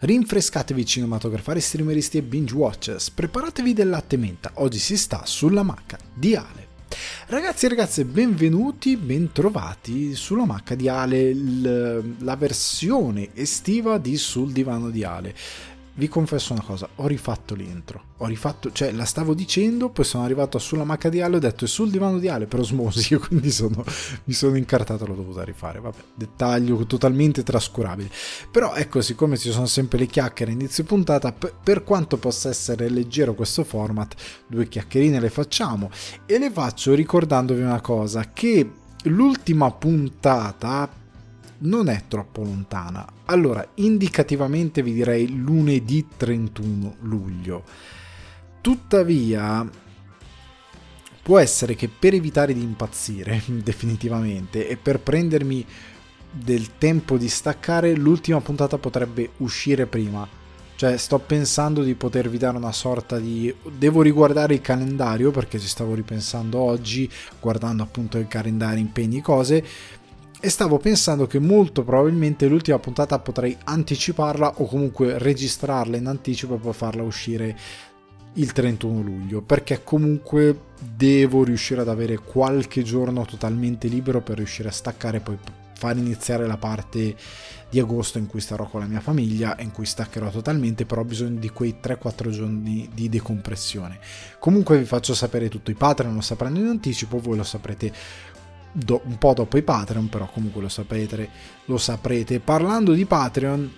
Rinfrescatevi cinematografari, streameristi e binge watchers, preparatevi del latte menta, oggi si sta sulla macca di Ale. Ragazzi e ragazze, benvenuti, bentrovati sulla macca di Ale, la versione estiva di Sul divano di Ale vi confesso una cosa, ho rifatto l'intro, ho rifatto, cioè la stavo dicendo, poi sono arrivato sulla macca di Ale ho detto è sul divano di Ale per osmosi, quindi sono, mi sono incartato, l'ho dovuta rifare, vabbè, dettaglio totalmente trascurabile. Però ecco, siccome ci sono sempre le chiacchiere inizio puntata, per quanto possa essere leggero questo format, due chiacchierine le facciamo e le faccio ricordandovi una cosa, che l'ultima puntata non è troppo lontana. Allora, indicativamente vi direi lunedì 31 luglio. Tuttavia, può essere che per evitare di impazzire definitivamente e per prendermi del tempo di staccare, l'ultima puntata potrebbe uscire prima. Cioè, sto pensando di potervi dare una sorta di. Devo riguardare il calendario perché ci stavo ripensando oggi, guardando appunto il calendario, impegni, cose e stavo pensando che molto probabilmente l'ultima puntata potrei anticiparla o comunque registrarla in anticipo poi farla uscire il 31 luglio perché comunque devo riuscire ad avere qualche giorno totalmente libero per riuscire a staccare e poi far iniziare la parte di agosto in cui starò con la mia famiglia e in cui staccherò totalmente però ho bisogno di quei 3-4 giorni di decompressione. Comunque vi faccio sapere tutto i Patreon lo sapranno in anticipo voi lo saprete do, un po' dopo i Patreon, però comunque lo saprete. Lo saprete. Parlando di Patreon,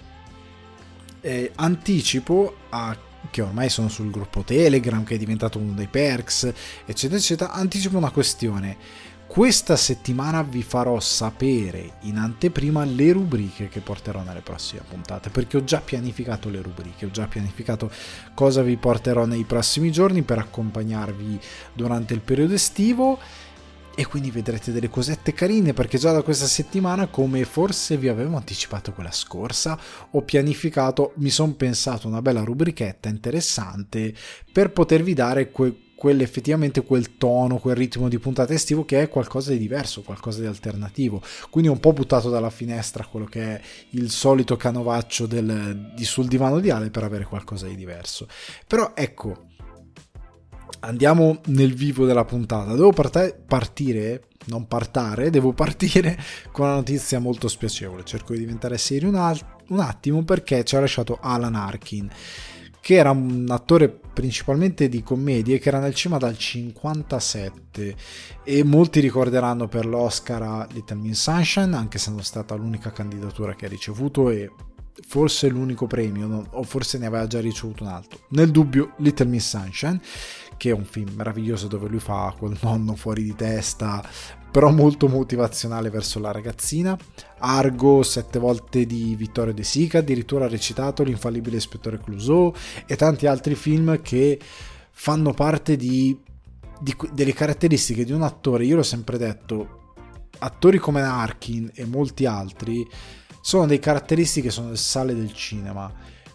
eh, anticipo a, che ormai sono sul gruppo Telegram, che è diventato uno dei perks, eccetera, eccetera. Anticipo una questione. Questa settimana vi farò sapere in anteprima le rubriche che porterò nelle prossime puntate, perché ho già pianificato le rubriche, ho già pianificato cosa vi porterò nei prossimi giorni per accompagnarvi durante il periodo estivo e quindi vedrete delle cosette carine perché già da questa settimana come forse vi avevo anticipato quella scorsa ho pianificato mi sono pensato una bella rubrichetta interessante per potervi dare que- quell'effettivamente quel tono, quel ritmo di puntata estivo che è qualcosa di diverso, qualcosa di alternativo. Quindi ho un po' buttato dalla finestra quello che è il solito canovaccio del, di sul divano di Ale per avere qualcosa di diverso. Però ecco, andiamo nel vivo della puntata. Devo part- partire, non partare, devo partire con una notizia molto spiacevole. Cerco di diventare serio un, al- un attimo perché ci ha lasciato Alan Arkin, che era un attore principalmente di commedie che era nel cinema dal 57 e molti ricorderanno per l'Oscar a Little Miss Sunshine, anche se non è stata l'unica candidatura che ha ricevuto e forse l'unico premio, o forse ne aveva già ricevuto un altro. Nel dubbio, Little Miss Sunshine, che è un film meraviglioso dove lui fa quel nonno fuori di testa, però molto motivazionale verso la ragazzina. Argo, sette volte di Vittorio De Sica, addirittura ha recitato L'infallibile ispettore Clouseau e tanti altri film che fanno parte di, di, delle caratteristiche di un attore. Io l'ho sempre detto, attori come Narkin e molti altri sono delle caratteristiche che sono il sale del cinema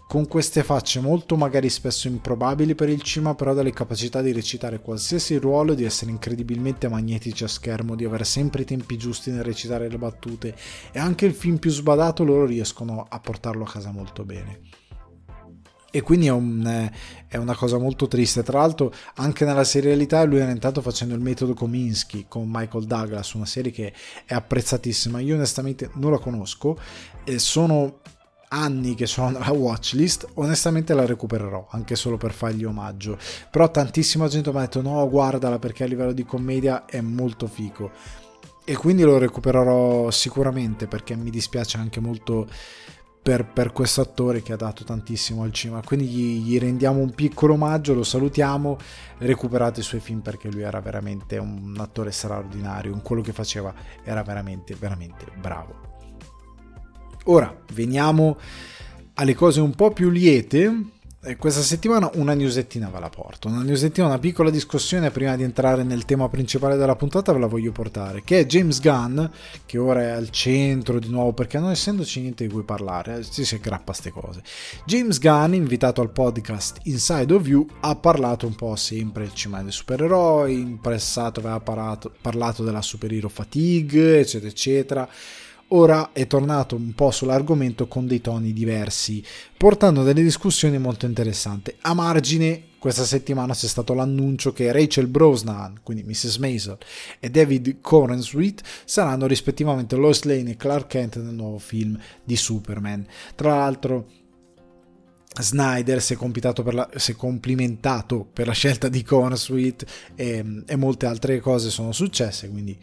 con queste facce molto magari spesso improbabili per il cinema, però dalle capacità di recitare qualsiasi ruolo, di essere incredibilmente magnetici a schermo, di avere sempre i tempi giusti nel recitare le battute e anche il film più sbadato loro riescono a portarlo a casa molto bene. E quindi è, un, è una cosa molto triste. Tra l'altro, anche nella serialità, lui era intanto facendo il metodo Kominsky con Michael Douglas, una serie che è apprezzatissima. Io onestamente non la conosco, e sono anni che sono nella watchlist, onestamente la recupererò anche solo per fargli omaggio. Però tantissima gente mi ha detto no, guardala perché a livello di commedia è molto fico. E quindi lo recupererò sicuramente perché mi dispiace anche molto per, per questo attore che ha dato tantissimo al cinema. Quindi gli, gli rendiamo un piccolo omaggio, lo salutiamo, recuperate i suoi film perché lui era veramente un attore straordinario, in quello che faceva era veramente, veramente bravo. Ora veniamo alle cose un po' più liete. Questa settimana una newsettina ve la porto, una newsettina, una piccola discussione prima di entrare nel tema principale della puntata ve la voglio portare, che è James Gunn, che ora è al centro di nuovo perché non essendoci niente di cui parlare, ci si aggrappa a queste cose. James Gunn, invitato al podcast Inside of You, ha parlato un po' sempre del cinema dei supereroi, in passato aveva parlato, parlato della superhero fatigue, eccetera, eccetera ora è tornato un po' sull'argomento con dei toni diversi, portando delle discussioni molto interessanti. A margine, questa settimana c'è stato l'annuncio che Rachel Brosnan, quindi Mrs. Maisel, e David Corenswet saranno rispettivamente Lois Lane e Clark Kent nel nuovo film di Superman. Tra l'altro, Snyder si è, la, si è, complimentato per la scelta di Cornsweet e, e, molte altre cose sono successe, quindi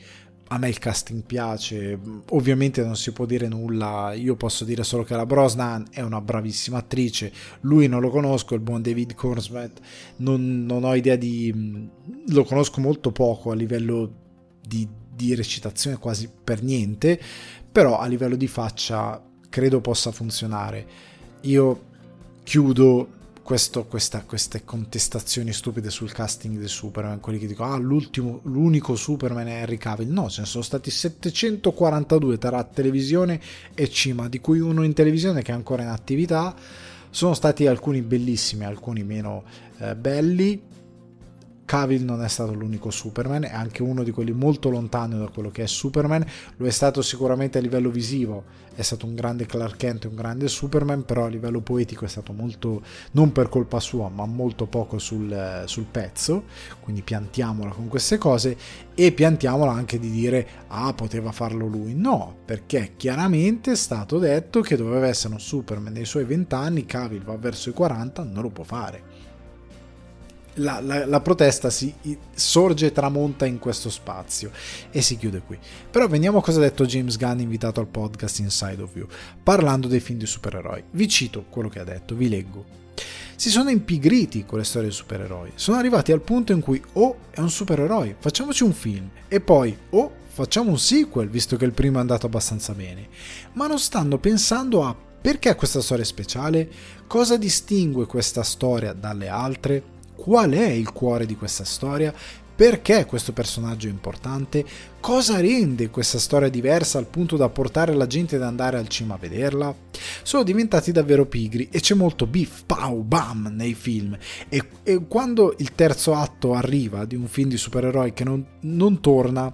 a me il casting piace, ovviamente non si può dire nulla, io posso dire solo che la Brosnan è una bravissima attrice, lui non lo conosco, il buon David Cornsweet non, non ho idea di... lo conosco molto poco a livello di, di recitazione quasi per niente, però a livello di faccia credo possa funzionare. Io chiudo questo, questa, queste contestazioni stupide sul casting di Superman, quelli che dicono ah l'unico Superman è Henry Cavill, no, ce ne sono stati 742 tra televisione e cima, di cui uno in televisione che è ancora in attività, sono stati alcuni bellissimi, alcuni meno eh, belli, Cavill non è stato l'unico Superman, è anche uno di quelli molto lontano da quello che è Superman, lo è stato sicuramente a livello visivo, è stato un grande Clark Kent, un grande Superman, però a livello poetico è stato molto, non per colpa sua, ma molto poco sul, sul pezzo, quindi piantiamola con queste cose e piantiamola anche di dire, ah, poteva farlo lui. No, perché chiaramente è stato detto che doveva essere un Superman nei suoi 20 anni, Cavill va verso i 40, non lo può fare la, la, la, protesta si sorge e tramonta in questo spazio e si chiude qui. Però veniamo a cosa ha detto James Gunn invitato al podcast Inside of You, parlando dei film di supereroi. Vi cito quello che ha detto, vi leggo. Si sono impigriti con le storie di supereroi, sono arrivati al punto in cui o oh, è un supereroe, facciamoci un film, e poi o oh, facciamo un sequel, visto che il primo è andato abbastanza bene, ma non stanno pensando a perché questa storia è speciale, cosa distingue questa storia dalle altre, qual è il cuore di questa storia, perché questo personaggio è importante, cosa rende questa storia diversa al punto da portare la gente ad andare al cinema a vederla. Sono diventati davvero pigri e c'è molto beef, pow, bam nei film e, e quando il terzo atto arriva di un film di supereroi che non, non torna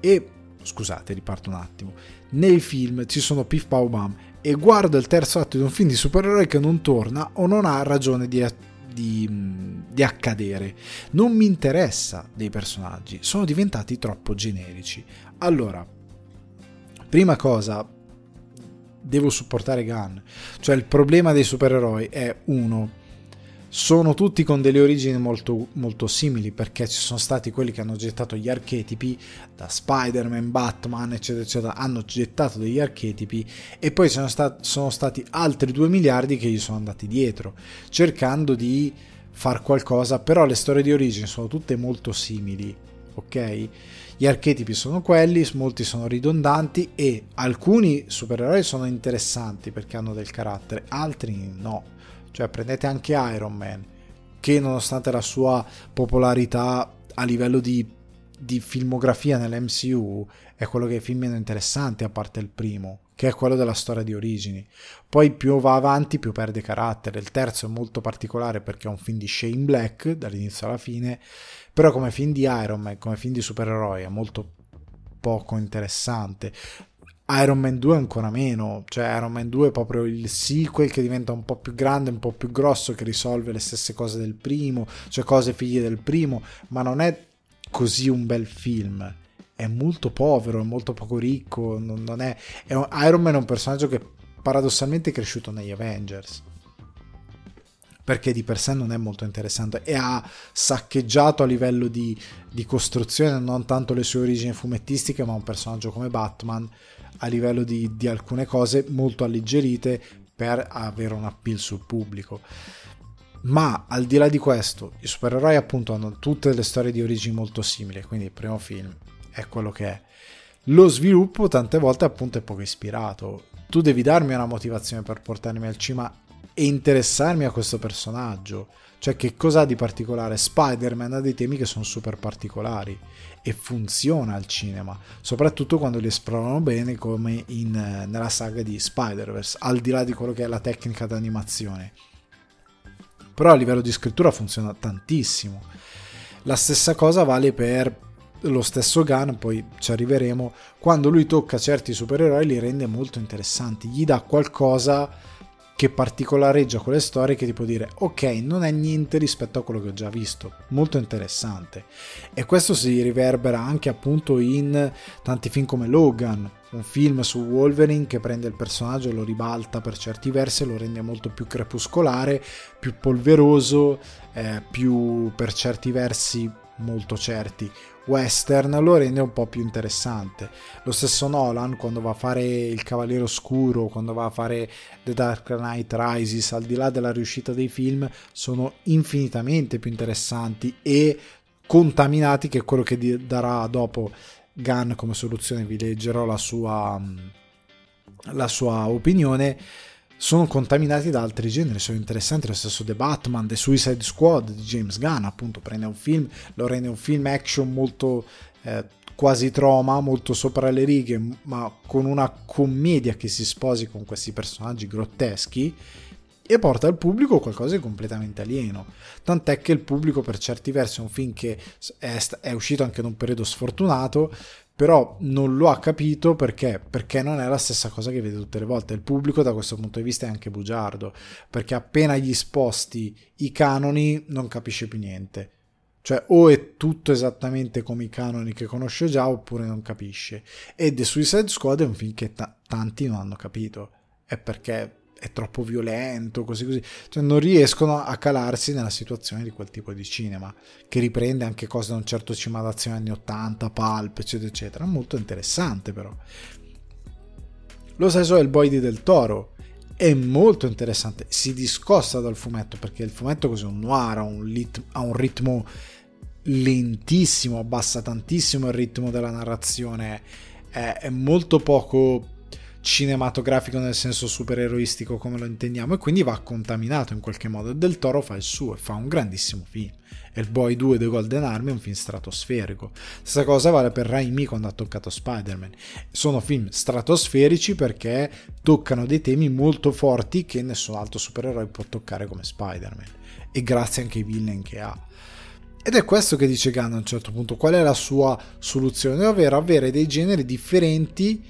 e scusate riparto un attimo nei film ci sono piff pow bam e guardo il terzo atto di un film di supereroi che non torna o non ha ragione di, di, di accadere. Non mi interessa dei personaggi, sono diventati troppo generici. Allora, prima cosa, devo supportare Gunn. Cioè il problema dei supereroi è uno, sono tutti con delle origini molto, molto simili perché ci sono stati quelli che hanno gettato gli archetipi da Spider-Man, Batman eccetera eccetera hanno gettato degli archetipi e poi sono, stat- sono stati altri 2 miliardi che gli sono andati dietro cercando di far qualcosa però le storie di origine sono tutte molto simili ok? Gli archetipi sono quelli molti sono ridondanti e alcuni supereroi sono interessanti perché hanno del carattere altri no cioè prendete anche Iron Man, che nonostante la sua popolarità a livello di, di filmografia nell'MCU è quello che è il film meno interessante a parte il primo, che è quello della storia di origini. Poi più va avanti più perde carattere. Il terzo è molto particolare perché è un film di Shane Black dall'inizio alla fine, però come film di Iron Man, come film di supereroi è molto poco interessante. Iron Man 2 ancora meno, cioè Iron Man 2 è proprio il sequel che diventa un po' più grande, un po' più grosso, che risolve le stesse cose del primo, cioè cose figlie del primo, ma non è così un bel film. È molto povero, è molto poco ricco, non, è, è un, Iron Man è un personaggio che paradossalmente è cresciuto negli Avengers perché di per sé non è molto interessante e ha saccheggiato a livello di, di, costruzione non tanto le sue origini fumettistiche ma un personaggio come Batman a livello di, di alcune cose molto alleggerite per avere un appeal sul pubblico. Ma al di là di questo, i supereroi appunto hanno tutte le storie di origini molto simili, quindi il primo film è quello che è. Lo sviluppo tante volte appunto è poco ispirato. Tu devi darmi una motivazione per portarmi al cinema e interessarmi a questo personaggio. Cioè, che cosa ha di particolare? Spider-Man ha dei temi che sono super particolari e funziona al cinema, soprattutto quando li esplorano bene come in, nella saga di Spider-Verse, al di là di quello che è la tecnica d'animazione. Però a livello di scrittura funziona tantissimo. La stessa cosa vale per lo stesso Gunn, poi ci arriveremo, quando lui tocca certi supereroi li rende molto interessanti, gli dà qualcosa che particolareggia quelle storie che ti può dire ok non è niente rispetto a quello che ho già visto. Molto interessante. E questo si riverbera anche appunto in tanti film come Logan un film su Wolverine che prende il personaggio e lo ribalta per certi versi lo rende molto più crepuscolare più polveroso eh, più per certi versi molto certi western lo rende un po' più interessante. Lo stesso Nolan quando va a fare Il Cavaliere Oscuro, quando va a fare The Dark Knight Rises, al di là della riuscita dei film, sono infinitamente più interessanti e contaminati che quello che darà dopo Gunn come soluzione. Vi leggerò la sua, la sua opinione sono contaminati da altri generi, sono interessanti, lo stesso The Batman, The Suicide Squad di James Gunn, appunto prende un film, lo rende un film action molto eh, quasi troma, molto sopra le righe, ma con una commedia che si sposi con questi personaggi grotteschi e porta al pubblico qualcosa di completamente alieno. Tant'è che il pubblico per certi versi è un film che è, è uscito anche in un periodo sfortunato, però non lo ha capito perché? perché non è la stessa cosa che vede tutte le volte. Il pubblico da questo punto di vista è anche bugiardo, perché appena gli sposti i canoni non capisce più niente. Cioè o è tutto esattamente come i canoni che conosce già oppure non capisce. E The Suicide Squad è un film che t- tanti non hanno capito. È perché è troppo violento, così così. Cioè non riescono a calarsi nella situazione di quel tipo di cinema, che riprende anche cose da un certo cinema d'azione anni 80, pulp, eccetera, eccetera. Molto interessante però. Lo stesso è il Boy di Del Toro. È molto interessante, si discosta dal fumetto perché il fumetto così è un noir, ha un, lit- ha un ritmo lentissimo, abbassa tantissimo il ritmo della narrazione, è molto poco cinematografico nel senso supereroistico come lo intendiamo e quindi va contaminato in qualche modo. Del Toro fa il suo e fa un grandissimo film. E il Boy 2 The Golden Army è un film stratosferico. Stessa cosa vale per Raimi quando ha toccato Spider-Man. Sono film stratosferici perché toccano dei temi molto forti che nessun altro supereroe può toccare come Spider-Man. E grazie anche ai villain che ha. Ed è questo che dice Gunn a un certo punto. Qual è la sua soluzione? Ovvero avere dei generi differenti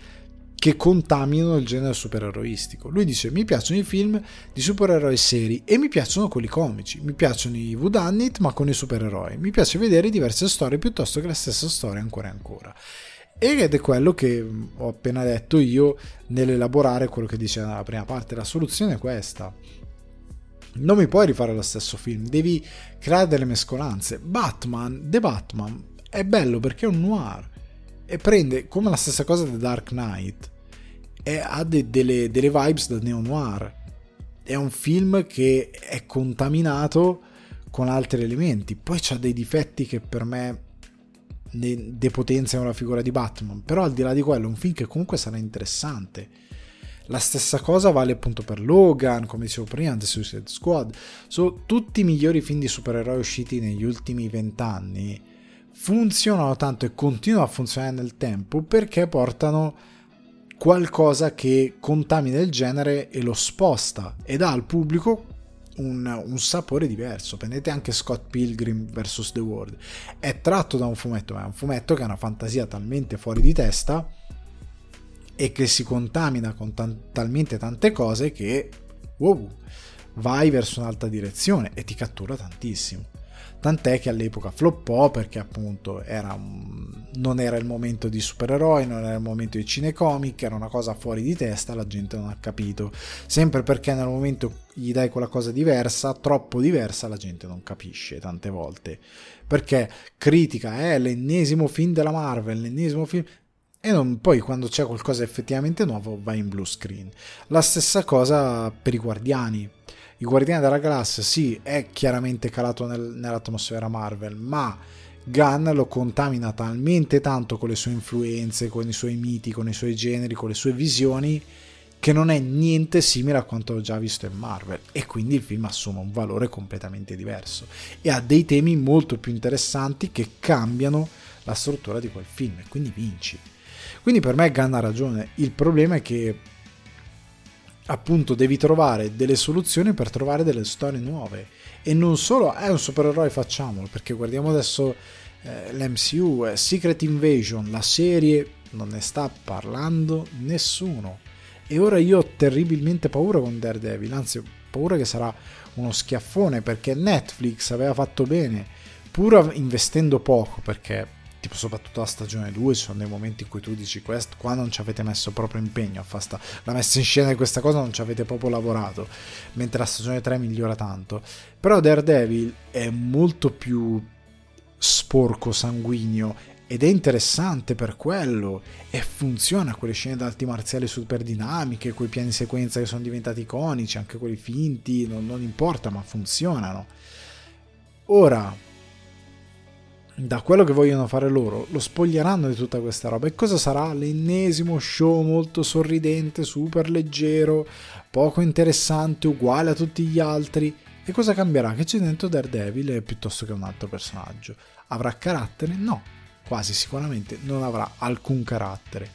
che contaminano il genere supereroistico. Lui dice: Mi piacciono i film di supereroi seri e mi piacciono quelli comici. Mi piacciono i Whodunit, ma con i supereroi. Mi piace vedere diverse storie piuttosto che la stessa storia ancora e ancora. Ed è quello che ho appena detto io nell'elaborare quello che dice nella prima parte. La soluzione è questa. Non mi puoi rifare lo stesso film, devi creare delle mescolanze. Batman, The Batman, è bello perché è un noir e prende come la stessa cosa di Dark Knight e ha de- delle, delle vibes da neo noir. È un film che è contaminato con altri elementi. Poi c'ha dei difetti che per me depotenziano la figura di Batman però al di là di quello è un film che comunque sarà interessante. La stessa cosa vale appunto per Logan, come dicevo prima, The Suicide Squad. Sono tutti i migliori film di supereroi usciti negli ultimi vent'anni funzionano tanto e continuano a funzionare nel tempo perché portano qualcosa che contamina il genere e lo sposta e dà al pubblico un, un, sapore diverso. Prendete anche Scott Pilgrim vs. The World. È tratto da un fumetto, ma è un fumetto che ha una fantasia talmente fuori di testa e che si contamina con tan- talmente tante cose che wow, vai verso un'altra direzione e ti cattura tantissimo tant'è che all'epoca floppò perché appunto era un... non era il momento di supereroi, non era il momento di cinecomic, era una cosa fuori di testa, la gente non ha capito, sempre perché nel momento gli dai quella cosa diversa, troppo diversa, la gente non capisce tante volte, perché critica, è eh, l'ennesimo film della Marvel, l'ennesimo film... E non, poi quando c'è qualcosa effettivamente nuovo va in blue screen. La stessa cosa per i guardiani i Guardiani della Galassia sì, è chiaramente calato nel, nell'atmosfera Marvel, ma Gunn lo contamina talmente tanto con le sue influenze, con i suoi miti, con i suoi generi, con le sue visioni, che non è niente simile a quanto ho già visto in Marvel. E quindi il film assume un valore completamente diverso. E ha dei temi molto più interessanti che cambiano la struttura di quel film. E quindi vinci. Quindi per me Gunn ha ragione, il problema è che appunto devi trovare delle soluzioni per trovare delle storie nuove e non solo è un supereroe facciamolo perché guardiamo adesso eh, l'MCU, eh, Secret Invasion, la serie, non ne sta parlando nessuno. E ora io ho terribilmente paura con Daredevil, anzi ho paura che sarà uno schiaffone perché Netflix aveva fatto bene, pur investendo poco, perché tipo soprattutto la stagione 2 ci sono dei momenti in cui tu dici questo qua non ci avete messo proprio impegno a fare sta, la messa in scena di questa cosa non ci avete proprio lavorato mentre la stagione 3 migliora tanto. Però Daredevil è molto più sporco sanguigno ed è interessante per quello e funziona quelle scene d'arti marziali super dinamiche quei piani sequenza che sono diventati iconici anche quelli finti non, non importa ma funzionano. Ora da quello che vogliono fare loro, lo spoglieranno di tutta questa roba. E cosa sarà? L'ennesimo show molto sorridente, super leggero, poco interessante, uguale a tutti gli altri. E cosa cambierà? Che c'è dentro Daredevil piuttosto che un altro personaggio. Avrà carattere? No, quasi sicuramente non avrà alcun carattere.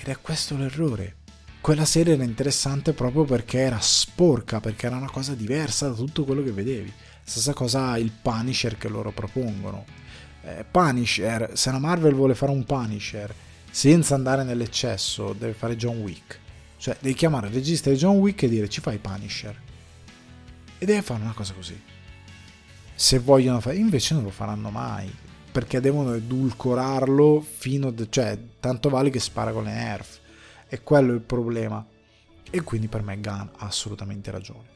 Ed è questo l'errore. Quella serie era interessante proprio perché era sporca, perché era una cosa diversa da tutto quello che vedevi. Stessa cosa il Punisher che loro propongono. Eh, Punisher, se la Marvel vuole fare un Punisher senza andare nell'eccesso, deve fare John Wick. Cioè, devi chiamare il regista di John Wick e dire ci fai Punisher. E deve fare una cosa così. Se vogliono fare... Invece non lo faranno mai. Perché devono edulcorarlo fino... a... cioè, tanto vale che spara con le nerf. E quello è il problema. E quindi per me Gunn ha assolutamente ragione.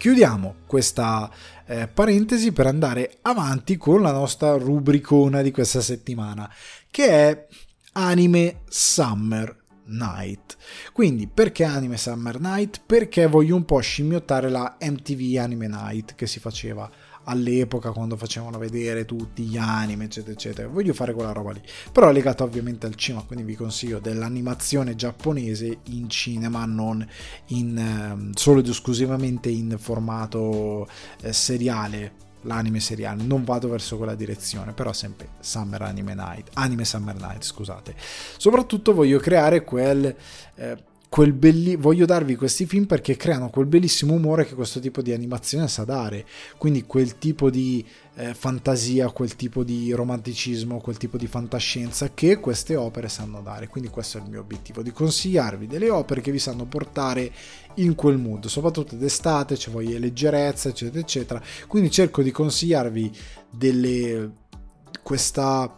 Chiudiamo questa eh, parentesi per andare avanti con la nostra rubricona di questa settimana, che è Anime Summer Night. Quindi perché Anime Summer Night? Perché voglio un po' scimmiottare la MTV Anime Night che si faceva all'epoca quando facevano vedere tutti gli anime eccetera eccetera. Voglio fare quella roba lì. Però è legato ovviamente al cinema quindi vi consiglio dell'animazione giapponese in cinema non in, eh, solo ed esclusivamente in formato eh, seriale l'anime seriale, non vado verso quella direzione, però sempre Summer Anime Night, Anime Summer Night, scusate. Soprattutto voglio creare quel eh, quel belli- voglio darvi questi film perché creano quel bellissimo umore che questo tipo di animazione sa dare, quindi quel tipo di eh, fantasia, quel tipo di romanticismo, quel tipo di fantascienza che queste opere sanno dare. Quindi questo è il mio obiettivo, di consigliarvi delle opere che vi sanno portare in quel mood, soprattutto d'estate, c'è voglia di leggerezza, eccetera, eccetera. Quindi cerco di consigliarvi delle questa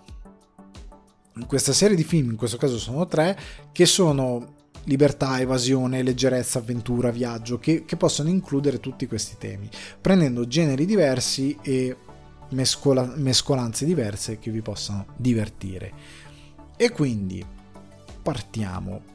questa serie di film, in questo caso sono tre, che sono libertà, evasione, leggerezza, avventura, viaggio, che, che possono includere tutti questi temi, prendendo generi diversi e mescola, mescolanze diverse che vi possano divertire. E quindi partiamo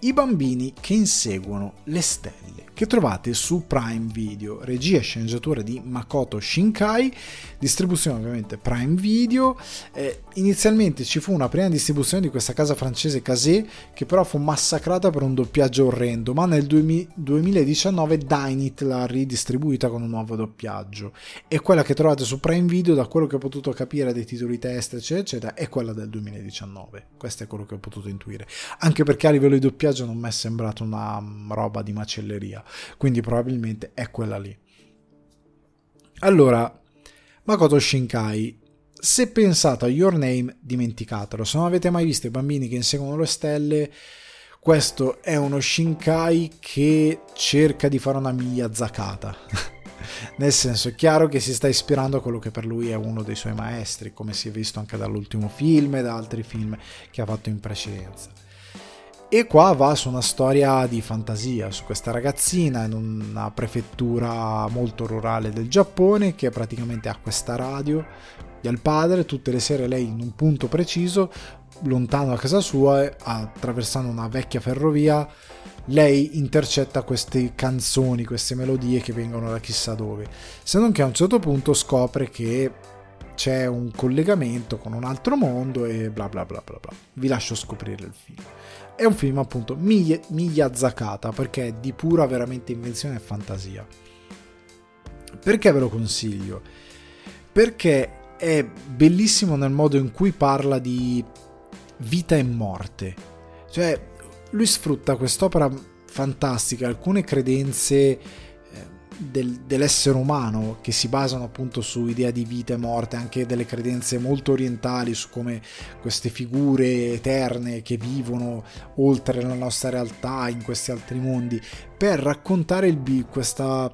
i bambini che inseguono le stelle, che trovate su Prime Video, regia e sceneggiatura di Makoto Shinkai, distribuzione ovviamente Prime Video. Eh, inizialmente ci fu una prima distribuzione di questa casa francese Casé, che però fu massacrata per un doppiaggio orrendo, ma nel 2019 Dynit l'ha ridistribuita con un nuovo doppiaggio. E quella che trovate su Prime Video, da quello che ho potuto capire dei titoli test, eccetera, eccetera, è quella del 2019. Questo è quello che ho potuto intuire. Anche perché a livello di doppiaggio non mi è sembrato una mm, roba di macelleria, quindi probabilmente è quella lì. Allora, Makoto Shinkai, se pensate a Your Name, dimenticatelo. Se non avete mai visto i bambini che inseguono le stelle, questo è uno Shinkai che cerca di fare una miglia zacata. Nel senso, è chiaro che si sta ispirando a quello che per lui è uno dei suoi maestri, come si è visto anche dall'ultimo film e da altri film che ha fatto in precedenza. E qua va su una storia di fantasia, su questa ragazzina in una prefettura molto rurale del Giappone che praticamente ha questa radio del padre, tutte le sere lei in un punto preciso, lontano da casa sua, attraversando una vecchia ferrovia, lei intercetta queste canzoni, queste melodie che vengono da chissà dove. Se non che a un certo punto scopre che c'è un collegamento con un altro mondo e bla bla bla bla bla. Vi lascio scoprire il film. È un film appunto miglia, perché è di pura veramente invenzione e fantasia. Perché ve lo consiglio? Perché è bellissimo nel modo in cui parla di vita e morte. Cioè, lui sfrutta quest'opera fantastica, alcune credenze del, dell'essere umano che si basano appunto su idea di vita e morte, anche delle credenze molto orientali su come queste figure eterne che vivono oltre la nostra realtà in questi altri mondi, per raccontare il, questa,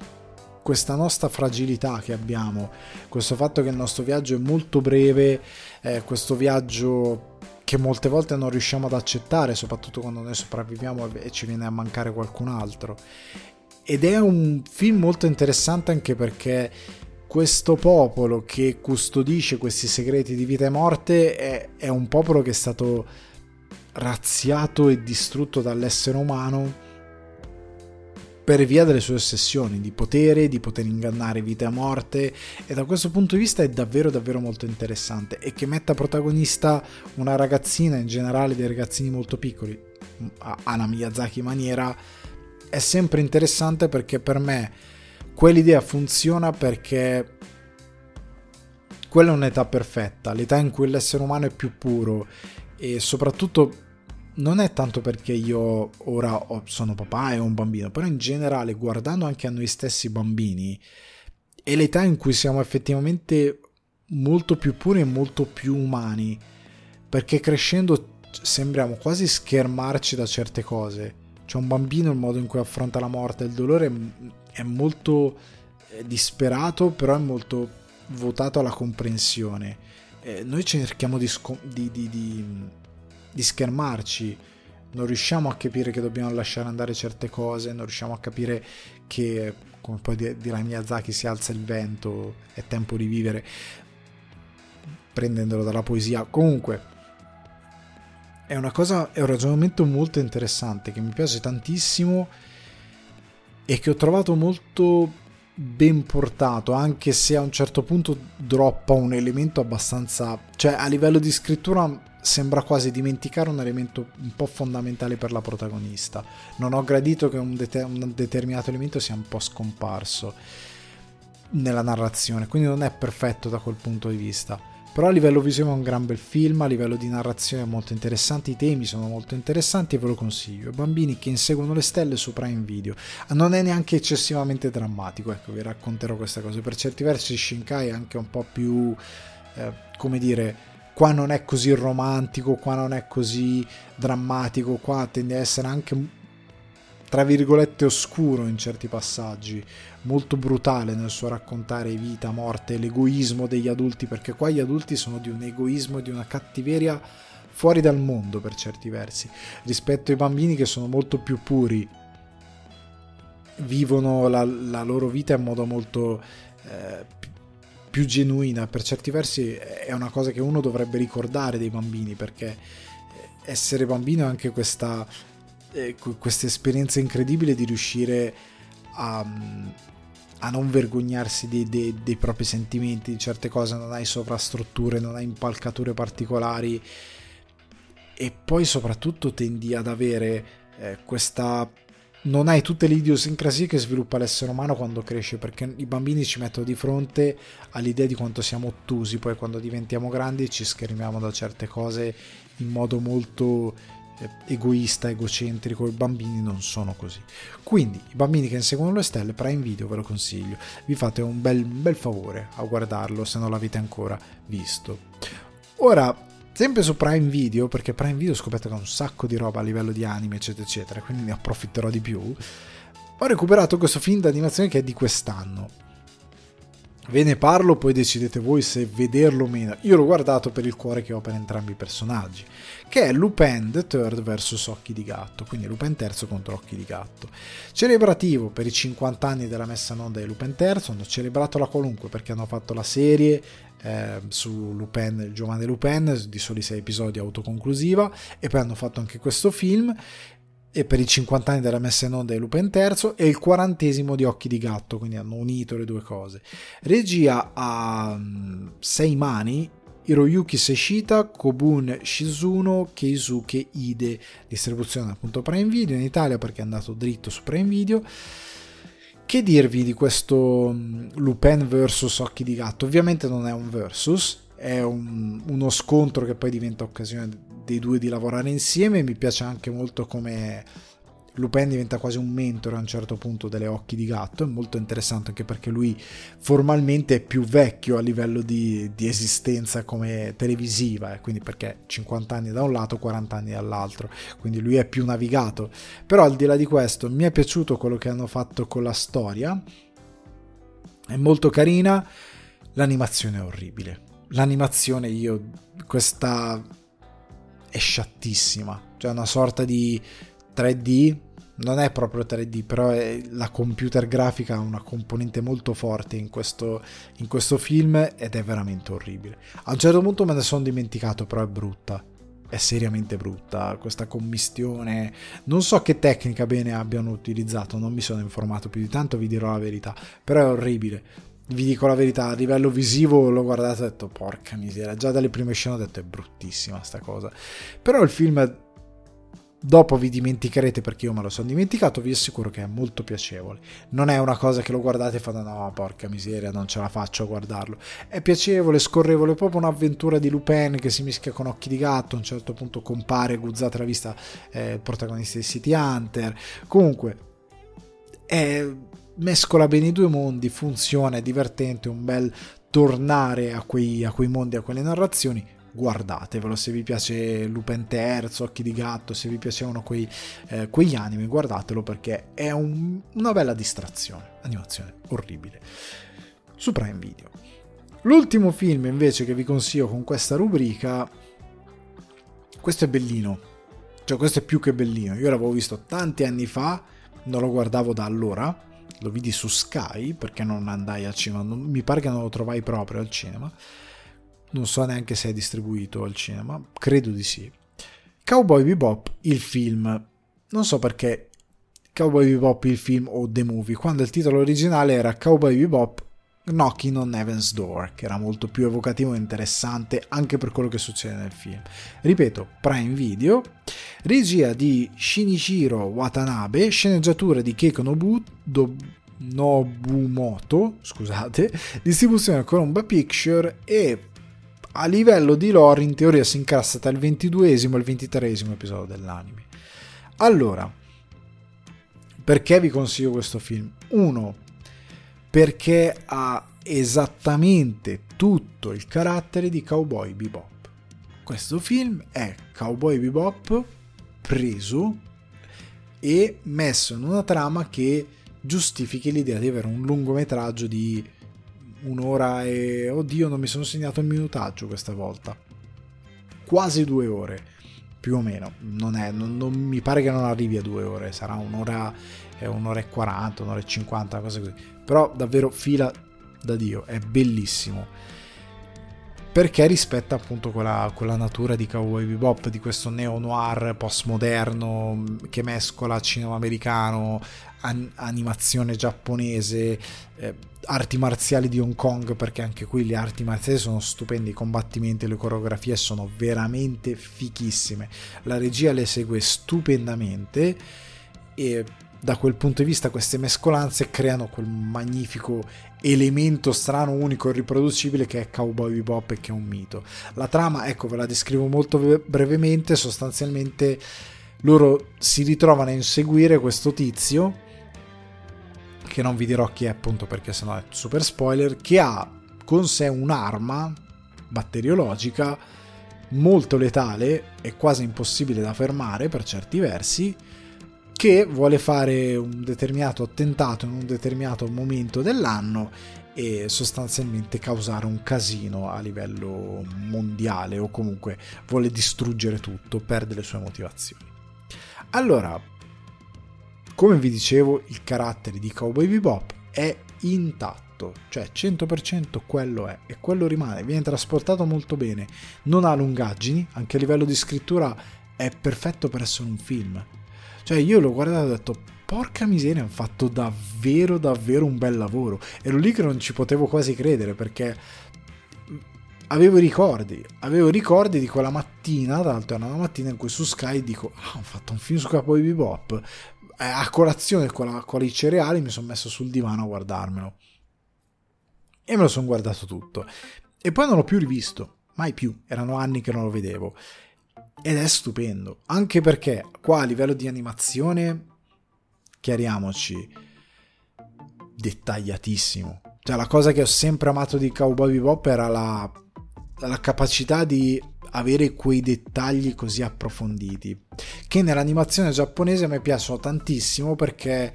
questa nostra fragilità che abbiamo, questo fatto che il nostro viaggio è molto breve, eh, questo viaggio che molte volte non riusciamo ad accettare, soprattutto quando noi sopravviviamo e ci viene a mancare qualcun altro ed è un film molto interessante anche perché questo popolo che custodisce questi segreti di vita e morte è, è un popolo che è stato razziato e distrutto dall'essere umano per via delle sue ossessioni di potere, di poter ingannare vita e morte. E da questo punto di vista è davvero davvero molto interessante. E che metta protagonista una ragazzina in generale dei ragazzini molto piccoli a una Miyazaki maniera è sempre interessante perché per me quell'idea funziona perché quella è un'età perfetta, l'età in cui l'essere umano è più puro e soprattutto non è tanto perché io ora sono papà e ho un bambino, però in generale guardando anche a noi stessi bambini è l'età in cui siamo effettivamente molto più puri e molto più umani, perché crescendo sembriamo quasi schermarci da certe cose c'è un bambino, il modo in cui affronta la morte e il dolore è molto eh, disperato, però è molto votato alla comprensione. Eh, noi cerchiamo di, di, di, di, schermarci, non riusciamo a capire che dobbiamo lasciare andare certe cose, non riusciamo a capire che, come poi dirà Miyazaki, si alza il vento, è tempo di vivere, prendendolo dalla poesia. Comunque, è una cosa, è un ragionamento molto interessante che mi piace tantissimo e che ho trovato molto ben portato, anche se a un certo punto droppa un elemento abbastanza, cioè a livello di scrittura sembra quasi dimenticare un elemento un po' fondamentale per la protagonista. Non ho gradito che un, det- un determinato elemento sia un po' scomparso nella narrazione, quindi non è perfetto da quel punto di vista però a livello visivo è un gran bel film, a livello di narrazione è molto interessante, i temi sono molto interessanti e ve lo consiglio. Bambini che inseguono le stelle su Prime Video. Non è neanche eccessivamente drammatico, ecco, vi racconterò queste cose. Per certi versi Shinkai è anche un po' più, eh, come dire, qua non è così romantico, qua non è così drammatico, qua tende a essere anche tra virgolette oscuro in certi passaggi, molto brutale nel suo raccontare vita, morte, l'egoismo degli adulti, perché qua gli adulti sono di un egoismo e di una cattiveria fuori dal mondo per certi versi, rispetto ai bambini che sono molto più puri, vivono la, la loro vita in modo molto eh, più genuina, per certi versi è una cosa che uno dovrebbe ricordare dei bambini, perché essere bambino è anche questa eh, questa esperienza incredibile di riuscire a, a non vergognarsi dei, dei, dei, propri sentimenti, di certe cose, non hai sovrastrutture, non hai impalcature particolari. E poi soprattutto tendi ad avere eh, questa... Non hai tutte le idiosincrasie che sviluppa l'essere umano quando cresce, perché i bambini ci mettono di fronte all'idea di quanto siamo ottusi, poi quando diventiamo grandi ci schermiamo da certe cose in modo molto egoista, egocentrico, i bambini non sono così. Quindi i bambini che inseguono le stelle, Prime Video ve lo consiglio, vi fate un bel, un bel favore a guardarlo se non l'avete ancora visto. Ora, sempre su Prime Video, perché Prime Video scoperte che ha un sacco di roba a livello di anime, eccetera, eccetera, quindi ne approfitterò di più, ho recuperato questo film d'animazione che è di quest'anno. Ve ne parlo, poi decidete voi se vederlo o meno. Io l'ho guardato per il cuore che ho per entrambi i personaggi che è Lupin the Third vs Occhi di Gatto, quindi Lupin III contro Occhi di Gatto. Celebrativo per i 50 anni della messa in onda di Lupin III, hanno celebrato la qualunque perché hanno fatto la serie eh, su Lupin, il giovane Lupin, di soli 6 episodi autoconclusiva, e poi hanno fatto anche questo film e per i 50 anni della messa in onda di Lupin III e il quarantesimo di Occhi di Gatto, quindi hanno unito le due cose. Regia a 6 mm, mani Hiroyuki Seshita, Kobun Shizuno, Keisuke Ide, distribuzione appunto Prime Video in Italia perché è andato dritto su Prime Video. Che dirvi di questo mm, Lupin vs Occhi di Gatto? Ovviamente non è un versus, è un, uno scontro che poi diventa occasione dei due di lavorare insieme. Mi piace anche molto come Lupin diventa quasi un mentore a un certo punto delle occhi di gatto, è molto interessante anche perché lui formalmente è più vecchio a livello di, di esistenza come televisiva, eh, quindi perché 50 anni da un lato, 40 anni dall'altro, quindi lui è più navigato. Però al di là di questo mi è piaciuto quello che hanno fatto con la storia, è molto carina, l'animazione è orribile. L'animazione io, questa è sciattissima, cioè una sorta di 3D, non è proprio 3D, però è, la computer grafica ha una componente molto forte in questo, in questo film ed è veramente orribile. A un certo punto me ne sono dimenticato, però è brutta. È seriamente brutta questa commistione. Non so che tecnica bene abbiano utilizzato, non mi sono informato più di tanto, vi dirò la verità, però è orribile vi dico la verità, a livello visivo l'ho guardato e ho detto porca miseria, già dalle prime scene ho detto è bruttissima sta cosa. Però il film Dopo vi dimenticherete perché io me lo sono dimenticato, vi assicuro che è molto piacevole. Non è una cosa che lo guardate e fate no, porca miseria, non ce la faccio a guardarlo. È piacevole, scorrevole, è proprio un'avventura di Lupin che si mischia con occhi di gatto, a un certo punto compare guzzata la vista eh, il protagonista di City Hunter. Comunque, è, mescola bene i due mondi, funziona, è divertente, un bel tornare a quei, a quei mondi, a quelle narrazioni guardatevelo se vi piace Lupin Terzo, Occhi di Gatto, se vi piacevano quei, eh, quegli anime, guardatelo perché è un, una bella distrazione. Animazione orribile. Su Prime Video. L'ultimo film invece che vi consiglio con questa rubrica, questo è bellino, cioè questo è più che bellino, io l'avevo visto tanti anni fa, non lo guardavo da allora, lo vidi su Sky perché non andai al cinema, non, mi pare che non lo trovai proprio al cinema non so neanche se è distribuito al cinema, credo di sì. Cowboy Bebop, il film. Non so perché Cowboy Bebop il film o The Movie, quando il titolo originale era Cowboy Bebop Knocking on Heaven's Door, che era molto più evocativo e interessante anche per quello che succede nel film. Ripeto, Prime Video, regia di Shinichiro Watanabe, sceneggiatura di Keiko Nobu, Nobumoto, scusate, distribuzione Colomba Picture e a livello di lore in teoria si incassa tra il 22 e il 23 episodio dell'anime. Allora, perché vi consiglio questo film? Uno, perché ha esattamente tutto il carattere di Cowboy Bebop. Questo film è Cowboy Bebop preso e messo in una trama che giustifichi l'idea di avere un lungometraggio di un'ora e... Oddio, non mi sono segnato il minutaggio questa volta. Quasi due ore, più o meno. Non, è, non, non mi pare che non arrivi a due ore, sarà un'ora, eh, un'ora e 40, un'ora e 50, cose così. Però davvero fila da Dio, è bellissimo. Perché rispetta appunto quella, quella natura di Cowboy Bebop, di questo neo-noir postmoderno che mescola cinema americano, an- animazione giapponese, eh, arti marziali di Hong Kong, perché anche qui le arti marziali sono stupendi, i combattimenti, le coreografie sono veramente fichissime. La regia le segue stupendamente e da quel punto di vista queste mescolanze creano quel magnifico elemento strano, unico e riproducibile che è Cowboy Bebop e che è un mito. La trama, ecco, ve la descrivo molto brevemente, sostanzialmente loro si ritrovano a inseguire questo tizio che non vi dirò chi è appunto perché sennò è super spoiler, che ha con sé un'arma batteriologica molto letale e quasi impossibile da fermare per certi versi, che vuole fare un determinato attentato in un determinato momento dell'anno e sostanzialmente causare un casino a livello mondiale o comunque vuole distruggere tutto per delle sue motivazioni. Allora, come vi dicevo, il carattere di Cowboy Bebop è intatto, cioè 100% quello è e quello rimane, viene trasportato molto bene, non ha lungaggini, anche a livello di scrittura è perfetto per essere un film. Cioè io l'ho guardato e ho detto porca miseria, hanno fatto davvero davvero un bel lavoro. Ero lì che non ci potevo quasi credere perché avevo i ricordi, avevo ricordi di quella mattina, tra l'altro era una mattina in cui su Sky dico, ah, ho fatto un film su Cowboy Bebop, eh, a colazione con, la, con i cereali mi sono messo sul divano a guardarmelo. E me lo sono guardato tutto. E poi non l'ho più rivisto, mai più, erano anni che non lo vedevo. Ed è stupendo, anche perché qua a livello di animazione chiariamoci, dettagliatissimo. Cioè, la cosa che ho sempre amato di Cowboy Bebop era la, la capacità di avere quei dettagli così approfonditi che nell'animazione giapponese me piacciono tantissimo perché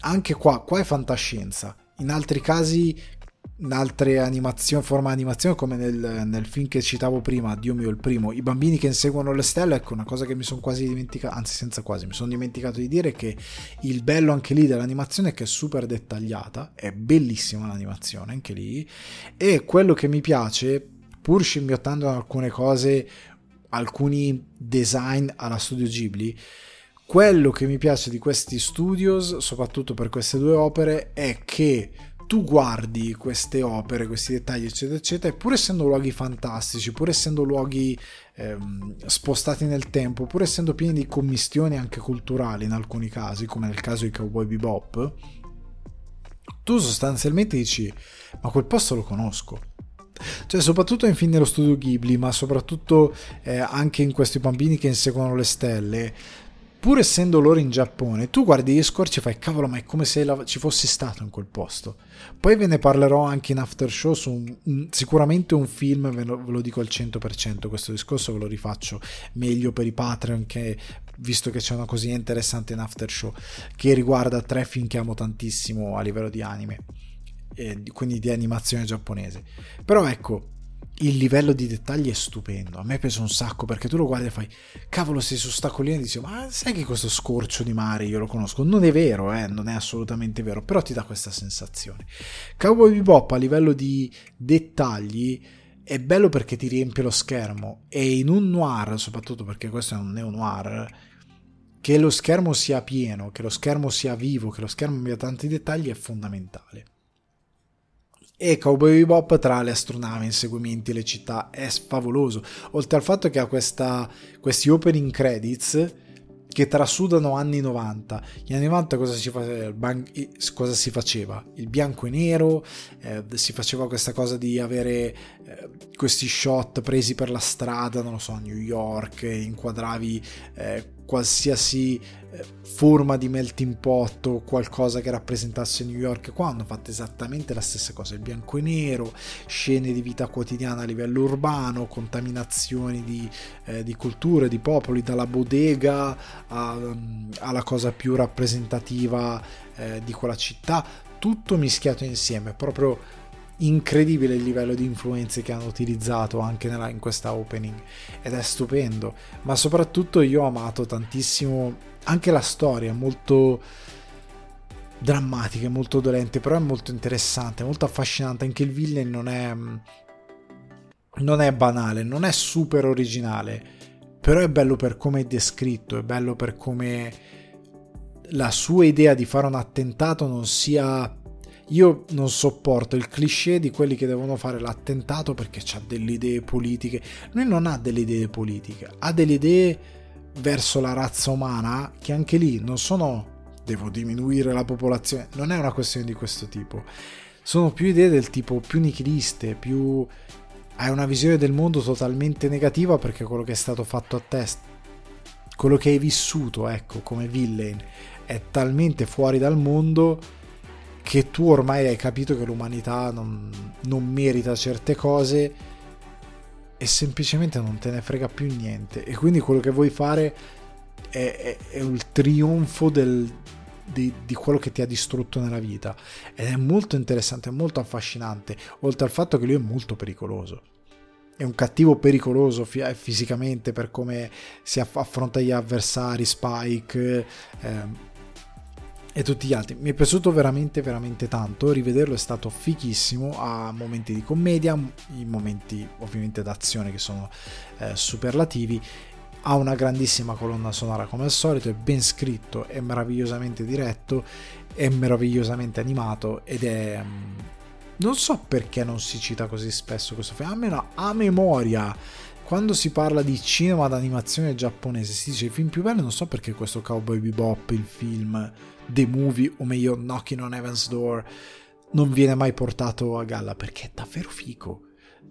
anche qua, qua è fantascienza in altri casi altre animazioni, forma animazione come nel, nel, film che citavo prima, Dio mio il primo, i bambini che inseguono le stelle, ecco una cosa che mi sono quasi dimenticato, anzi senza quasi, mi sono dimenticato di dire che il bello anche lì dell'animazione è che è super dettagliata, è bellissima l'animazione anche lì, e quello che mi piace, pur scimmiottando alcune cose, alcuni design alla studio Ghibli, quello che mi piace di questi studios, soprattutto per queste due opere, è che tu guardi queste opere, questi dettagli, eccetera, eccetera, e pur essendo luoghi fantastici, pur essendo luoghi ehm, spostati nel tempo, pur essendo pieni di commistioni anche culturali in alcuni casi, come nel caso di Cowboy Bebop, tu sostanzialmente dici, ma quel posto lo conosco. Cioè, soprattutto in film dello studio Ghibli, ma soprattutto eh, anche in questi bambini che inseguono le stelle, pur essendo loro in Giappone, tu guardi gli scorci e fai cavolo, ma è come se la, ci fossi stato in quel posto. Poi ve ne parlerò anche in after show su un, un, sicuramente un film, ve lo, ve lo, dico al 100%, questo discorso ve lo rifaccio meglio per i Patreon che visto che c'è una così interessante in after show che riguarda tre film che amo tantissimo a livello di anime, e quindi di animazione giapponese. Però ecco, il livello di dettagli è stupendo. A me piace un sacco perché tu lo guardi e fai, cavolo, sei su sta collina e dici, ma sai che questo scorcio di mare io lo conosco? Non è vero, eh, non è assolutamente vero, però ti dà questa sensazione. Cowboy Bebop a livello di dettagli è bello perché ti riempie lo schermo e in un noir, soprattutto perché questo è un neo noir, che lo schermo sia pieno, che lo schermo sia vivo, che lo schermo abbia tanti dettagli è fondamentale e Cowboy Bebop tra le astronavi, inseguimenti, le città è favoloso. Oltre al fatto che ha questa, questi opening credits che trasudano anni 90. Gli anni 90 cosa si, faceva? cosa si faceva? Il bianco e nero, eh, si faceva questa cosa di avere eh, questi shot presi per la strada, non lo so, a New York, inquadravi eh, qualsiasi eh, forma di melting pot o qualcosa che rappresentasse New York qua hanno fatto esattamente la stessa cosa il bianco e nero scene di vita quotidiana a livello urbano contaminazioni di, eh, di culture di popoli dalla bodega a, um, alla cosa più rappresentativa eh, di quella città tutto mischiato insieme proprio incredibile il livello di influenze che hanno utilizzato anche nella, in questa opening. Ed è stupendo. Ma soprattutto io ho amato tantissimo anche la storia molto drammatica molto dolente però è molto interessante molto affascinante anche il villain non è non è banale non è super originale però è bello per come è descritto è bello per come la sua idea di fare un attentato non sia io non sopporto il cliché di quelli che devono fare l'attentato perché ha delle idee politiche. Lui non ha delle idee politiche, ha delle idee verso la razza umana che anche lì non sono devo diminuire la popolazione, non è una questione di questo tipo. Sono più idee del tipo più nichiliste, più hai una visione del mondo totalmente negativa perché quello che è stato fatto a te, quello che hai vissuto, ecco, come villain, è talmente fuori dal mondo che tu ormai hai capito che l'umanità non, non merita certe cose e semplicemente non te ne frega più niente. E quindi quello che vuoi fare è, è, è il trionfo del, di, di, quello che ti ha distrutto nella vita. Ed è molto interessante, è molto affascinante oltre al fatto che lui è molto pericoloso. È un cattivo pericoloso fisicamente per come si affronta gli avversari Spike eh, e tutti gli altri. Mi è piaciuto veramente, veramente tanto. Rivederlo è stato fichissimo. Ha momenti di commedia, i momenti ovviamente d'azione che sono eh, superlativi. Ha una grandissima colonna sonora come al solito, è ben scritto, è meravigliosamente diretto, è meravigliosamente animato ed è. Mm, non so perché non si cita così spesso questo film, almeno a memoria quando si parla di cinema d'animazione giapponese si dice i film più belli non so perché questo Cowboy Bebop il film The Movie, o meglio Knocking on Heaven's Door, non viene mai portato a galla perché è davvero figo.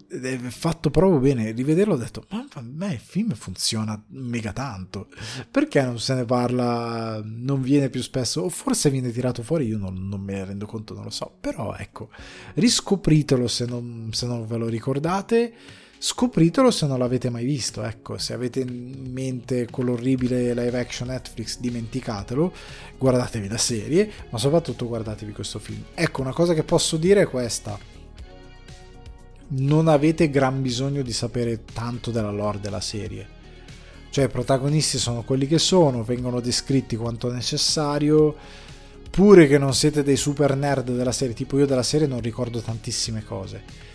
è fatto proprio bene. Rivederlo ho detto, ma a me il film funziona mega tanto. Perché non se ne parla, non viene più spesso, o forse viene tirato fuori, io non, non me ne rendo conto, non lo so. Però ecco, riscopritelo se non, se non ve lo ricordate. Scopritelo se non l'avete mai visto, ecco, se avete in mente quell'orribile live action Netflix, dimenticatelo, guardatevi la serie, ma soprattutto guardatevi questo film. Ecco, una cosa che posso dire è questa non avete gran bisogno di sapere tanto della lore della serie. Cioè i protagonisti sono quelli che sono, vengono descritti quanto necessario, pure che non siete dei super nerd della serie, tipo io della serie non ricordo tantissime cose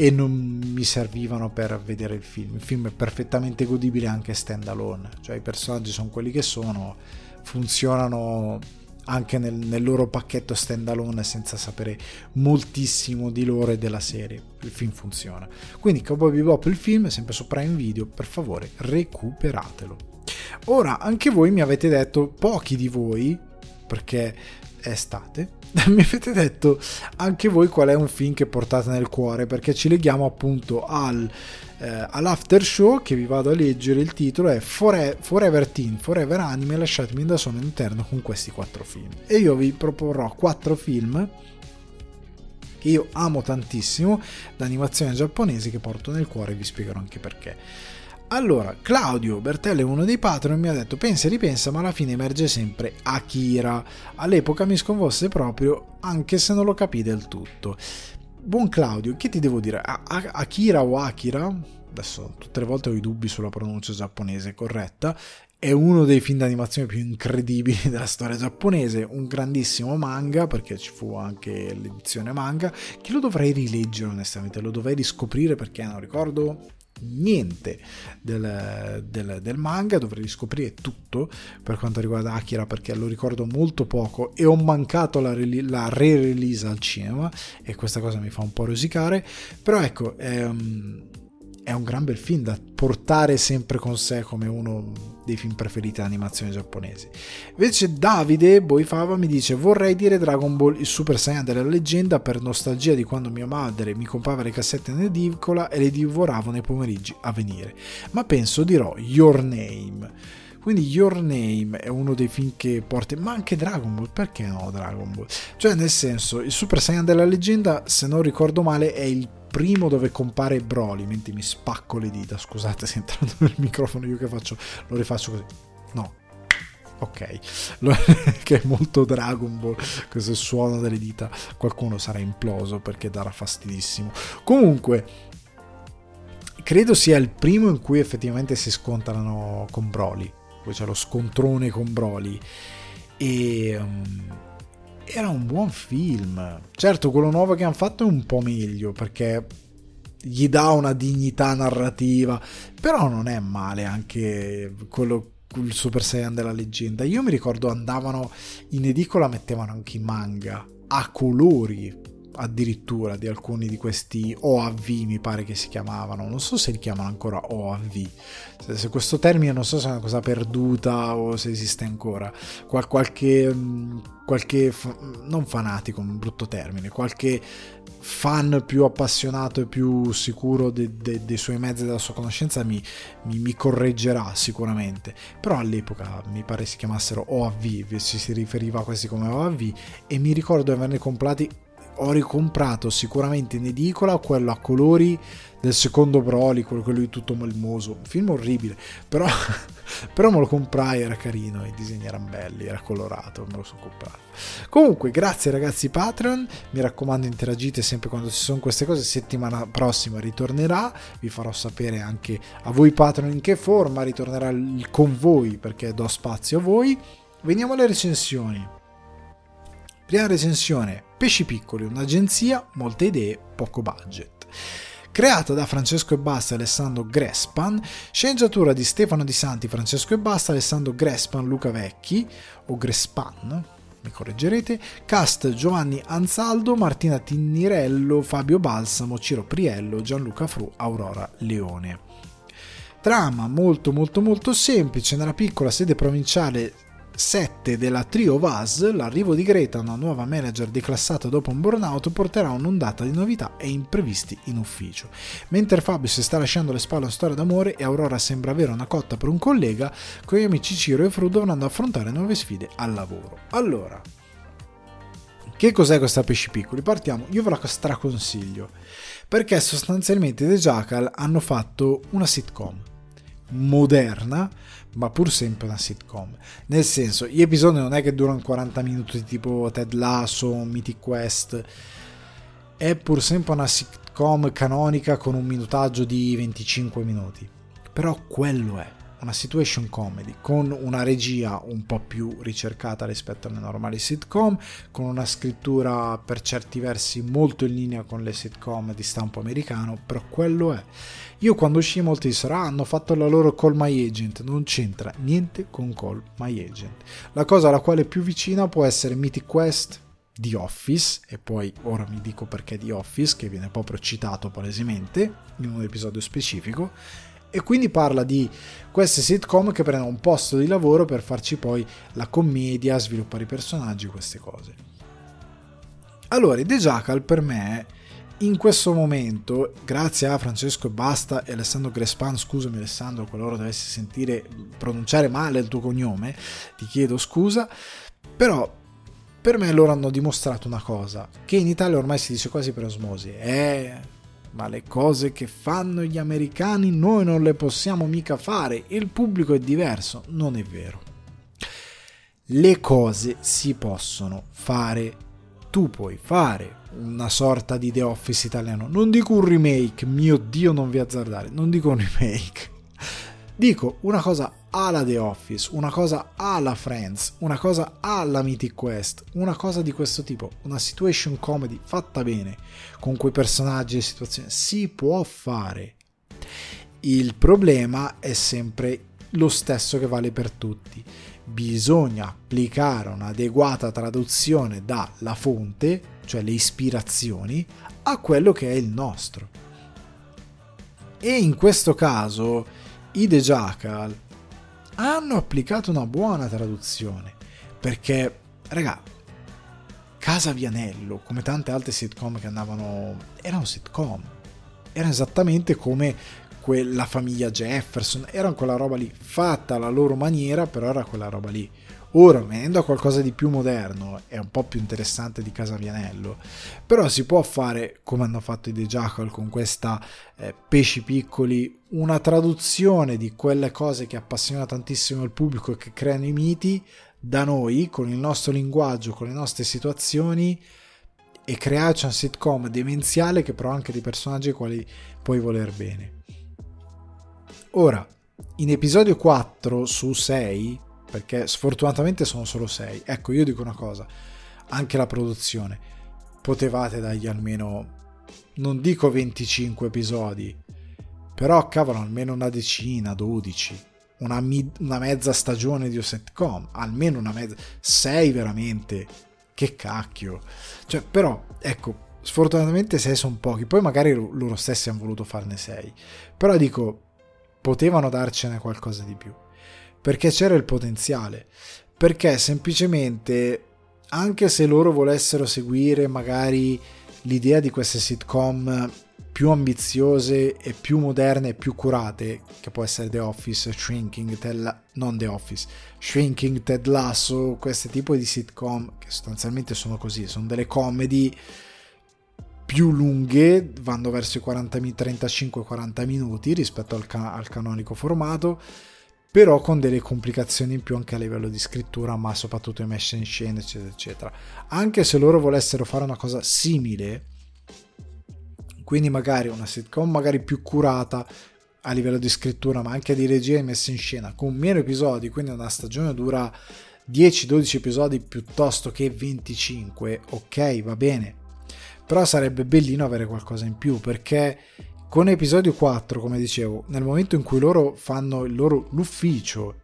e non mi servivano per vedere il film. Il film è perfettamente godibile anche stand alone, cioè i personaggi sono quelli che sono, funzionano anche nel, nel loro pacchetto standalone senza sapere moltissimo di loro e della serie. Il film funziona. Quindi Cowboy Bebop il film è sempre su Prime Video, per favore recuperatelo. Ora, anche voi mi avete detto, pochi di voi, perché è estate, mi avete detto anche voi qual è un film che portate nel cuore, perché ci leghiamo appunto al eh, all'after show che vi vado a leggere il titolo è Fore- Forever Teen, Forever Anime, lasciatemi da solo all'interno con questi quattro film. E io vi proporrò quattro film che io amo tantissimo, d'animazione giapponese che porto nel cuore e vi spiegherò anche perché. Allora, Claudio Bertello è uno dei patron mi ha detto pensa e ripensa ma alla fine emerge sempre Akira. All'epoca mi sconvolse proprio anche se non lo capì del tutto. Buon Claudio, che ti devo dire? Akira o Akira? Adesso tutte le volte ho i dubbi sulla pronuncia giapponese corretta. È uno dei film d'animazione più incredibili della storia giapponese, un grandissimo manga, perché ci fu anche l'edizione manga, che lo dovrei rileggere onestamente, lo dovrei riscoprire perché non ricordo niente del, del, del, manga, dovrei riscoprire tutto per quanto riguarda Akira perché lo ricordo molto poco e ho mancato la, la re-release al cinema e questa cosa mi fa un po' rosicare, però ecco, ehm, è un gran bel film da portare sempre con sé come uno dei film preferiti d'animazione giapponesi. Invece Davide Boifava mi dice vorrei dire Dragon Ball il Super Saiyan della leggenda per nostalgia di quando mia madre mi comprava le cassette in edicola e le divoravo nei pomeriggi a venire. Ma penso dirò Your Name. Quindi Your Name è uno dei film che porta, ma anche Dragon Ball, perché no Dragon Ball? Cioè nel senso, il Super Saiyan della leggenda, se non ricordo male, è il primo dove compare Broly, mentre mi spacco le dita, scusate se entrando nel microfono io che faccio, lo rifaccio così. No. Ok, che è molto Dragon Ball, questo suono delle dita, qualcuno sarà imploso perché darà fastidissimo. Comunque, credo sia il primo in cui effettivamente si scontrano con Broly, poi c'è lo scontrone con Broly e... Um, era un buon film. Certo, quello nuovo che hanno fatto è un po' meglio perché gli dà una dignità narrativa, però non è male anche quello il Super Saiyan della leggenda. Io mi ricordo andavano in edicola, mettevano anche i manga a colori addirittura di alcuni di questi OAV mi pare che si chiamavano non so se li chiamano ancora OAV se, questo termine non so se è una cosa perduta o se esiste ancora Qual, qualche, mm, qualche non fanatico un brutto termine qualche fan più appassionato e più sicuro de, de, dei suoi mezzi e della sua conoscenza mi, mi, mi, correggerà sicuramente. Però all'epoca mi pare si chiamassero OAV si, si riferiva a questi come OAV e mi ricordo di averne comprati ho ricomprato sicuramente in edicola quello a colori del secondo Broly, quello, di tutto malmoso. Film orribile, però, però me lo comprai, era carino, i disegni erano belli, era colorato, me lo sono comprato. Comunque, grazie ragazzi Patreon, mi raccomando interagite sempre quando ci sono queste cose, settimana prossima ritornerà, vi farò sapere anche a voi Patreon in che forma ritornerà il con voi, perché do spazio a voi. Veniamo alle recensioni. Prima recensione, Pesci Piccoli, un'agenzia, molte idee, poco budget. Creata da Francesco e Basta e Alessandro Grespan, sceneggiatura di Stefano Di Santi, Francesco e Basta, Alessandro Grespan, Luca Vecchi, o Grespan, mi correggerete, cast Giovanni Anzaldo, Martina Tinnirello, Fabio Balsamo, Ciro Priello, Gianluca Fru, Aurora Leone. Trama molto molto molto semplice, nella piccola sede provinciale 7 della trio Vaz, l'arrivo di Greta, una nuova manager declassata dopo un burnout, porterà un'ondata di novità e imprevisti in ufficio. Mentre Fabio si sta lasciando le spalle a storia d'amore e Aurora sembra avere una cotta per un collega, con amici Ciro e Fru dovranno affrontare nuove sfide al lavoro. Allora, che cos'è questa pesci piccoli? Partiamo, io ve la straconsiglio, perché sostanzialmente The Jackal hanno fatto una sitcom moderna, ma pur sempre una sitcom. Nel senso, gli episodi non è che durano 40 minuti tipo Ted Lasso, Mythic Quest, è pur sempre una sitcom canonica con un minutaggio di 25 minuti. Però quello è una situation comedy con una regia un po' più ricercata rispetto alle normali sitcom, con una scrittura per certi versi molto in linea con le sitcom di stampo americano, però quello è. Io quando uscì molti dissero ah, hanno fatto la loro Call My Agent, non c'entra niente con Call My Agent. La cosa alla quale è più vicina può essere Mythic Quest, The Office, e poi ora mi dico perché The Office, che viene proprio citato palesemente in un episodio specifico, e quindi parla di queste sitcom che prendono un posto di lavoro per farci poi la commedia, sviluppare i personaggi, queste cose. Allora, The Jackal per me in questo momento, grazie a Francesco Basta e Alessandro Grespan, scusami Alessandro, qualora dovessi sentire pronunciare male il tuo cognome, ti chiedo scusa, però per me loro hanno dimostrato una cosa, che in Italia ormai si dice quasi per osmosi, eh, ma le cose che fanno gli americani noi non le possiamo mica fare, il pubblico è diverso, non è vero. Le cose si possono fare, tu puoi fare una sorta di The Office italiano, non dico un remake, mio dio non vi azzardare, non dico un remake, dico una cosa alla The Office, una cosa alla Friends, una cosa alla Mythic Quest, una cosa di questo tipo, una situation comedy fatta bene, con quei personaggi e situazioni, si può fare. Il problema è sempre lo stesso che vale per tutti. Bisogna applicare un'adeguata traduzione dalla fonte, cioè le ispirazioni, a quello che è il nostro. E in questo caso i The Jackal hanno applicato una buona traduzione. Perché, raga, Casa Vianello, come tante altre sitcom che andavano... erano sitcom. Erano esattamente come quella famiglia Jefferson, erano quella roba lì, fatta alla loro maniera, però era quella roba lì. Ora, venendo a qualcosa di più moderno, è un po' più interessante di Casa Vianello, però si può fare, come hanno fatto i The Jackal con questa eh, Pesci Piccoli, una traduzione di quelle cose che appassionano tantissimo il pubblico e che creano i miti da noi, con il nostro linguaggio, con le nostre situazioni, e crearci un sitcom demenziale che però anche di personaggi ai quali puoi voler bene. Ora, in episodio 4 su 6 perché sfortunatamente sono solo 6. Ecco, io dico una cosa, anche la produzione, potevate dargli almeno, non dico 25 episodi, però cavolo, almeno una decina, 12, una, mid, una mezza stagione di un sitcom, almeno una mezza, 6 veramente, che cacchio. Cioè, però, ecco, sfortunatamente 6 sono pochi, poi magari loro stessi hanno voluto farne 6, però dico, potevano darcene qualcosa di più perché c'era il potenziale, perché semplicemente anche se loro volessero seguire magari l'idea di queste sitcom più ambiziose e più moderne e più curate, che può essere The Office, Shrinking, Ted, non The Office, Shrinking, Ted Lasso, questo tipo di sitcom che sostanzialmente sono così, sono delle comedy più lunghe, vanno verso i 35-40 minuti rispetto al, can- al canonico formato, però con delle complicazioni in più anche a livello di scrittura, ma soprattutto in messa in scena, eccetera, eccetera. Anche se loro volessero fare una cosa simile, quindi magari una sitcom magari più curata a livello di scrittura, ma anche di regia e messa in scena, con meno episodi, quindi una stagione dura 10-12 episodi piuttosto che 25, ok, va bene. Però sarebbe bellino avere qualcosa in più perché con episodio 4, come dicevo, nel momento in cui loro fanno il loro l'ufficio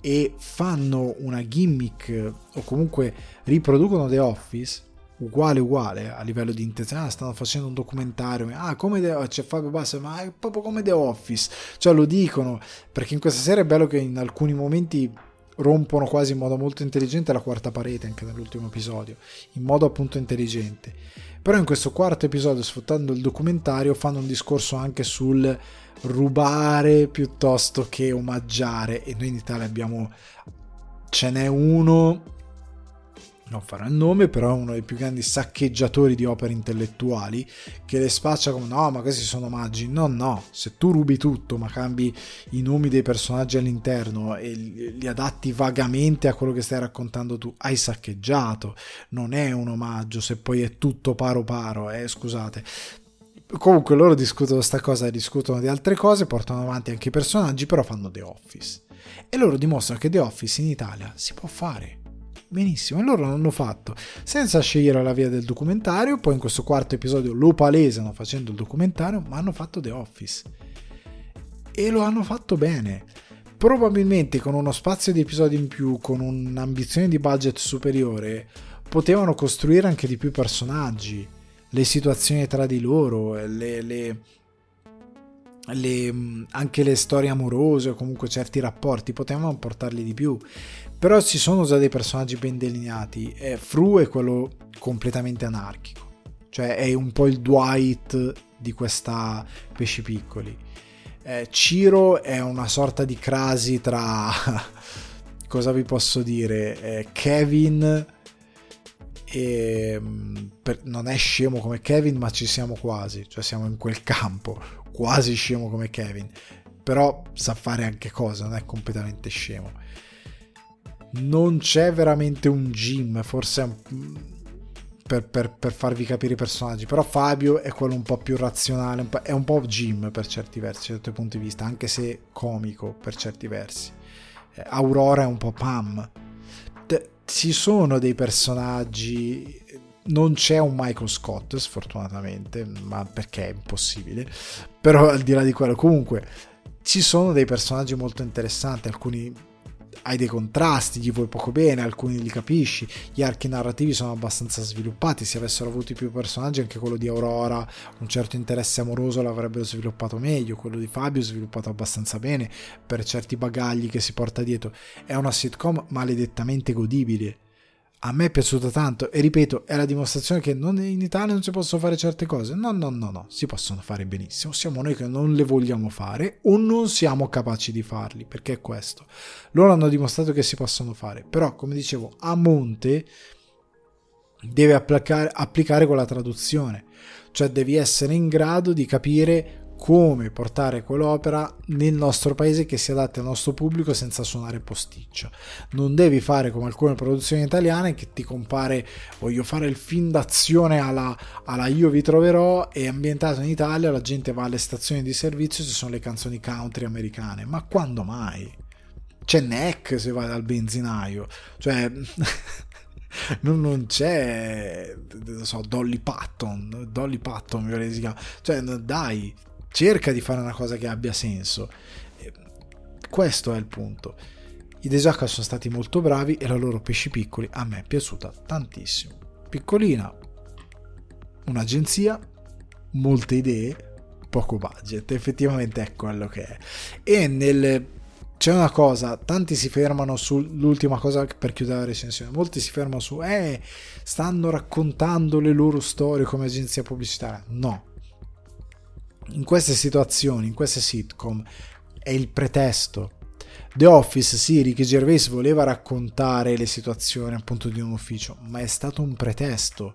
e fanno una gimmick o comunque riproducono The Office, uguale uguale a livello di intenzione, ah, stanno facendo un documentario, ah come The, c'è Fabio Bassa, ma è proprio come The Office, cioè lo dicono, perché in questa serie è bello che in alcuni momenti rompono quasi in modo molto intelligente la quarta parete anche nell'ultimo episodio, in modo appunto intelligente. Però in questo quarto episodio, sfruttando il documentario, fanno un discorso anche sul rubare piuttosto che omaggiare. E noi in Italia abbiamo ce n'è uno non farò il nome, però è uno dei più grandi saccheggiatori di opere intellettuali che le spaccia come no, ma questi sono omaggi. No, no, se tu rubi tutto, ma cambi i nomi dei personaggi all'interno e li adatti vagamente a quello che stai raccontando tu, hai saccheggiato. Non è un omaggio, se poi è tutto paro paro, eh, scusate. Comunque loro discutono questa cosa, discutono di altre cose, portano avanti anche i personaggi, però fanno The Office. E loro dimostrano che The Office in Italia si può fare benissimo. E loro l'hanno fatto senza scegliere la via del documentario. Poi in questo quarto episodio lo palesano facendo il documentario, ma hanno fatto The Office. E lo hanno fatto bene. Probabilmente con uno spazio di episodi in più, con un'ambizione di budget superiore, potevano costruire anche di più personaggi, le situazioni tra di loro, le, le, le, anche le storie amorose o comunque certi rapporti, potevano portarli di più. Però ci sono già dei personaggi ben delineati. Eh, Fru è quello completamente anarchico. Cioè è un po' il Dwight di questa Pesci Piccoli. Eh, Ciro è una sorta di crasi tra... cosa vi posso dire? Eh, Kevin... E, mm, per, non è scemo come Kevin, ma ci siamo quasi, cioè siamo in quel campo, quasi scemo come Kevin, però sa fare anche cose, non è completamente scemo non c'è veramente un gym, forse per, per, per, farvi capire i personaggi, però Fabio è quello un po' più razionale, un è un po' gym per certi versi, da certi punti di vista, anche se comico per certi versi. Eh, Aurora è un po' Pam. ci sono dei personaggi non c'è un Michael Scott sfortunatamente ma perché è impossibile però al di là di quello comunque ci sono dei personaggi molto interessanti alcuni hai dei contrasti, gli vuoi poco bene, alcuni li capisci, gli archi narrativi sono abbastanza sviluppati, se avessero avuto più personaggi anche quello di Aurora, un certo interesse amoroso l'avrebbero sviluppato meglio, quello di Fabio sviluppato abbastanza bene per certi bagagli che si porta dietro, è una sitcom maledettamente godibile a me è piaciuta tanto e ripeto è la dimostrazione che in Italia non si possono fare certe cose. No no no no si possono fare benissimo. Siamo noi che non le vogliamo fare o non siamo capaci di farli perché è questo. Loro hanno dimostrato che si possono fare però come dicevo a monte deve applicare, applicare quella traduzione. Cioè devi essere in grado di capire come portare quell'opera nel nostro paese che si adatti al nostro pubblico senza suonare posticcia. Non devi fare come alcune produzioni italiane che ti compare voglio fare il film d'azione alla, alla Io vi troverò e ambientato in Italia la gente va alle stazioni di servizio ci sono le canzoni country americane. Ma quando mai? C'è Neck se vai dal benzinaio. Cioè... non, non, c'è non so, Dolly Patton Dolly Patton mi pare si chiama cioè dai cerca di fare una cosa che abbia senso. Questo è il punto. I Desaka sono stati molto bravi e la loro pesci piccoli a me è piaciuta tantissimo. Piccolina, un'agenzia, molte idee, poco budget, effettivamente è quello che è. E nel c'è una cosa, tanti si fermano sull'ultima cosa per chiudere la recensione, molti si fermano su eh, stanno raccontando le loro storie come agenzia pubblicitaria. No, in queste situazioni, in queste sitcom, è il pretesto. The Office, sì, Ricky Gervais voleva raccontare le situazioni appunto di un ufficio, ma è stato un pretesto.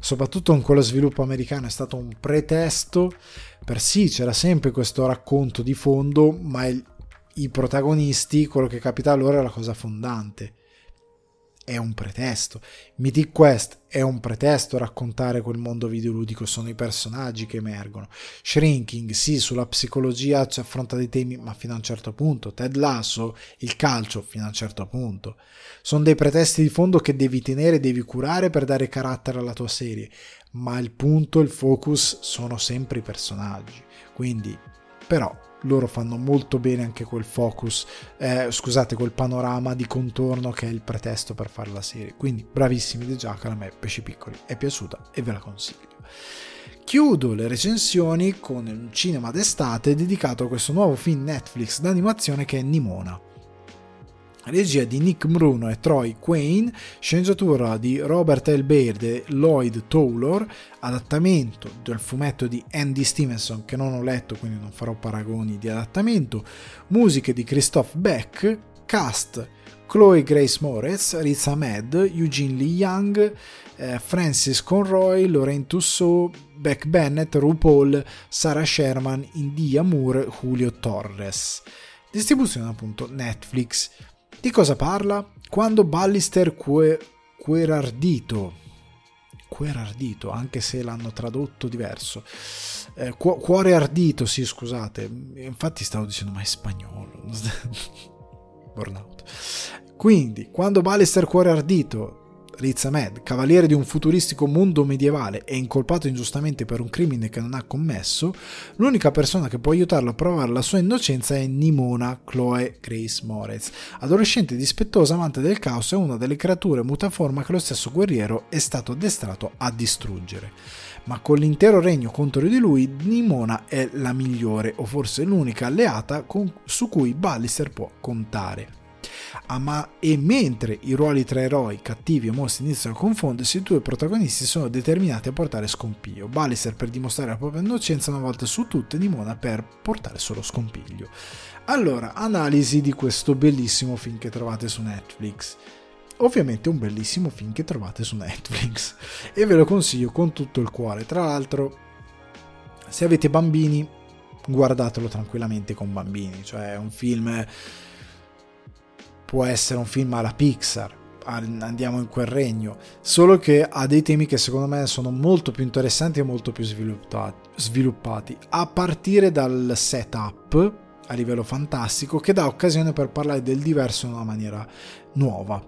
Soprattutto in quello sviluppo americano è stato un pretesto per sì, c'era sempre questo racconto di fondo, ma il, i protagonisti, quello che capita loro è la cosa fondante è un pretesto. Mythic Quest è un pretesto raccontare quel mondo videoludico, sono i personaggi che emergono. Shrinking, sì, sulla psicologia ci affronta dei temi, ma fino a un certo punto. Ted Lasso, il calcio, fino a un certo punto. Sono dei pretesti di fondo che devi tenere, devi curare per dare carattere alla tua serie, ma il punto, il focus sono sempre i personaggi. Quindi, però, loro fanno molto bene anche quel focus, eh, scusate, quel panorama di contorno che è il pretesto per fare la serie. Quindi bravissimi di Jackal, a me Pesci Piccoli è piaciuta e ve la consiglio. Chiudo le recensioni con un cinema d'estate dedicato a questo nuovo film Netflix d'animazione che è Nimona. Regia di Nick Bruno e Troy Quayne, sceneggiatura di Robert L. Baird e Lloyd Towler, adattamento del fumetto di Andy Stevenson che non ho letto quindi non farò paragoni di adattamento, musiche di Christoph Beck, cast Chloe Grace Moretz, Riz Ahmed, Eugene Lee Young, eh, Francis Conroy, Lorraine Tussaud, Beck Bennett, RuPaul, Sarah Sherman, India Moore, Julio Torres. Distribuzione appunto Netflix. Di cosa parla? Quando Ballister que- Querardito, Querardito, anche se l'hanno tradotto diverso, eh, cu- cuore ardito, sì scusate, infatti stavo dicendo ma è spagnolo, burnout. Quindi, quando Ballister Cuore Ardito Riz Ahmed, cavaliere di un futuristico mondo medievale e incolpato ingiustamente per un crimine che non ha commesso, l'unica persona che può aiutarlo a provare la sua innocenza è Nimona Chloe Grace Moretz, adolescente dispettosa amante del caos e una delle creature mutaforma che lo stesso guerriero è stato addestrato a distruggere. Ma con l'intero regno contro di lui, Nimona è la migliore o forse l'unica alleata con, su cui Ballister può contare. Ah, ma e mentre i ruoli tra eroi, cattivi e mostri iniziano a confondersi, i due protagonisti sono determinati a portare scompiglio. Ballister per dimostrare la propria innocenza una volta su tutte, Nimona per portare solo scompiglio. Allora, analisi di questo bellissimo film che trovate su Netflix. Ovviamente un bellissimo film che trovate su Netflix e ve lo consiglio con tutto il cuore. Tra l'altro, se avete bambini, guardatelo tranquillamente con bambini, cioè è un film può essere un film alla Pixar, andiamo in quel regno, solo che ha dei temi che secondo me sono molto più interessanti e molto più sviluppati, a partire dal setup a livello fantastico che dà occasione per parlare del diverso in una maniera nuova.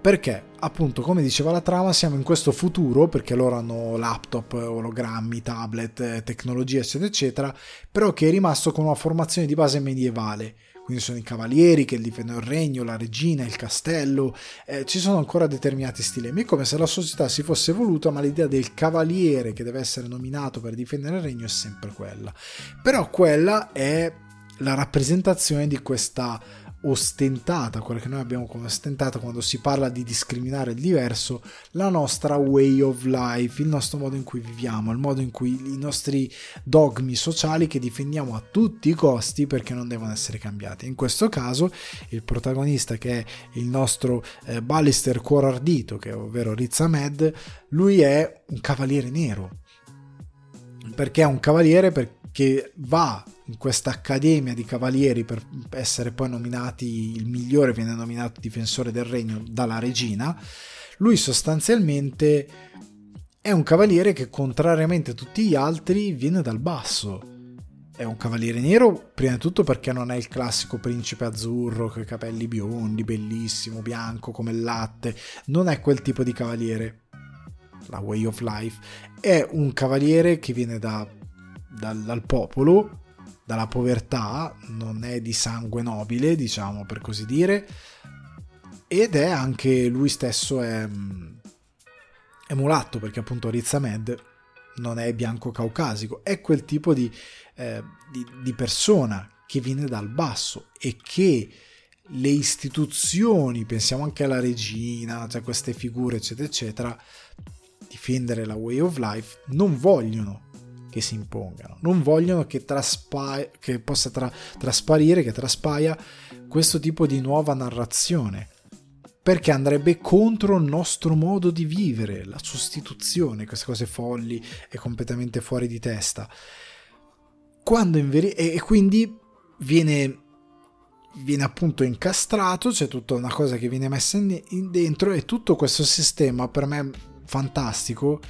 Perché, appunto, come diceva la trama, siamo in questo futuro, perché loro hanno laptop, ologrammi, tablet, tecnologia, eccetera, eccetera, però che è rimasto con una formazione di base medievale quindi sono i cavalieri che difendono il regno, la regina, il castello, eh, ci sono ancora determinati stilemi, è come se la società si fosse evoluta, ma l'idea del cavaliere che deve essere nominato per difendere il regno è sempre quella. Però quella è la rappresentazione di questa ostentata, quella che noi abbiamo come ostentata quando si parla di discriminare il diverso, la nostra way of life, il nostro modo in cui viviamo, il modo in cui i nostri dogmi sociali che difendiamo a tutti i costi perché non devono essere cambiati. In questo caso il protagonista che è il nostro eh, Ballister Cuore Ardito, che è ovvero Riz Ahmed, lui è un cavaliere nero. Perché è un cavaliere perché va in questa accademia di cavalieri per essere poi nominati il migliore viene nominato difensore del regno dalla regina lui sostanzialmente è un cavaliere che contrariamente a tutti gli altri viene dal basso. È un cavaliere nero prima di tutto perché non è il classico principe azzurro con i capelli biondi bellissimo bianco come il latte. Non è quel tipo di cavaliere. La way of life. È un cavaliere che viene da, dal, dal popolo dalla povertà, non è di sangue nobile, diciamo per così dire, ed è anche lui stesso è, è mulatto perché appunto Riz Ahmed non è bianco caucasico, è quel tipo di, eh, di, di persona che viene dal basso e che le istituzioni, pensiamo anche alla regina, cioè queste figure eccetera eccetera, difendere la way of life, non vogliono che si impongano, non vogliono che, traspa- che possa tra- trasparire, che traspaia questo tipo di nuova narrazione, perché andrebbe contro il nostro modo di vivere, la sostituzione, queste cose folli e completamente fuori di testa. Quando in veri- e, e quindi viene viene appunto incastrato, c'è tutta una cosa che viene messa in, in dentro e tutto questo sistema per me fantastico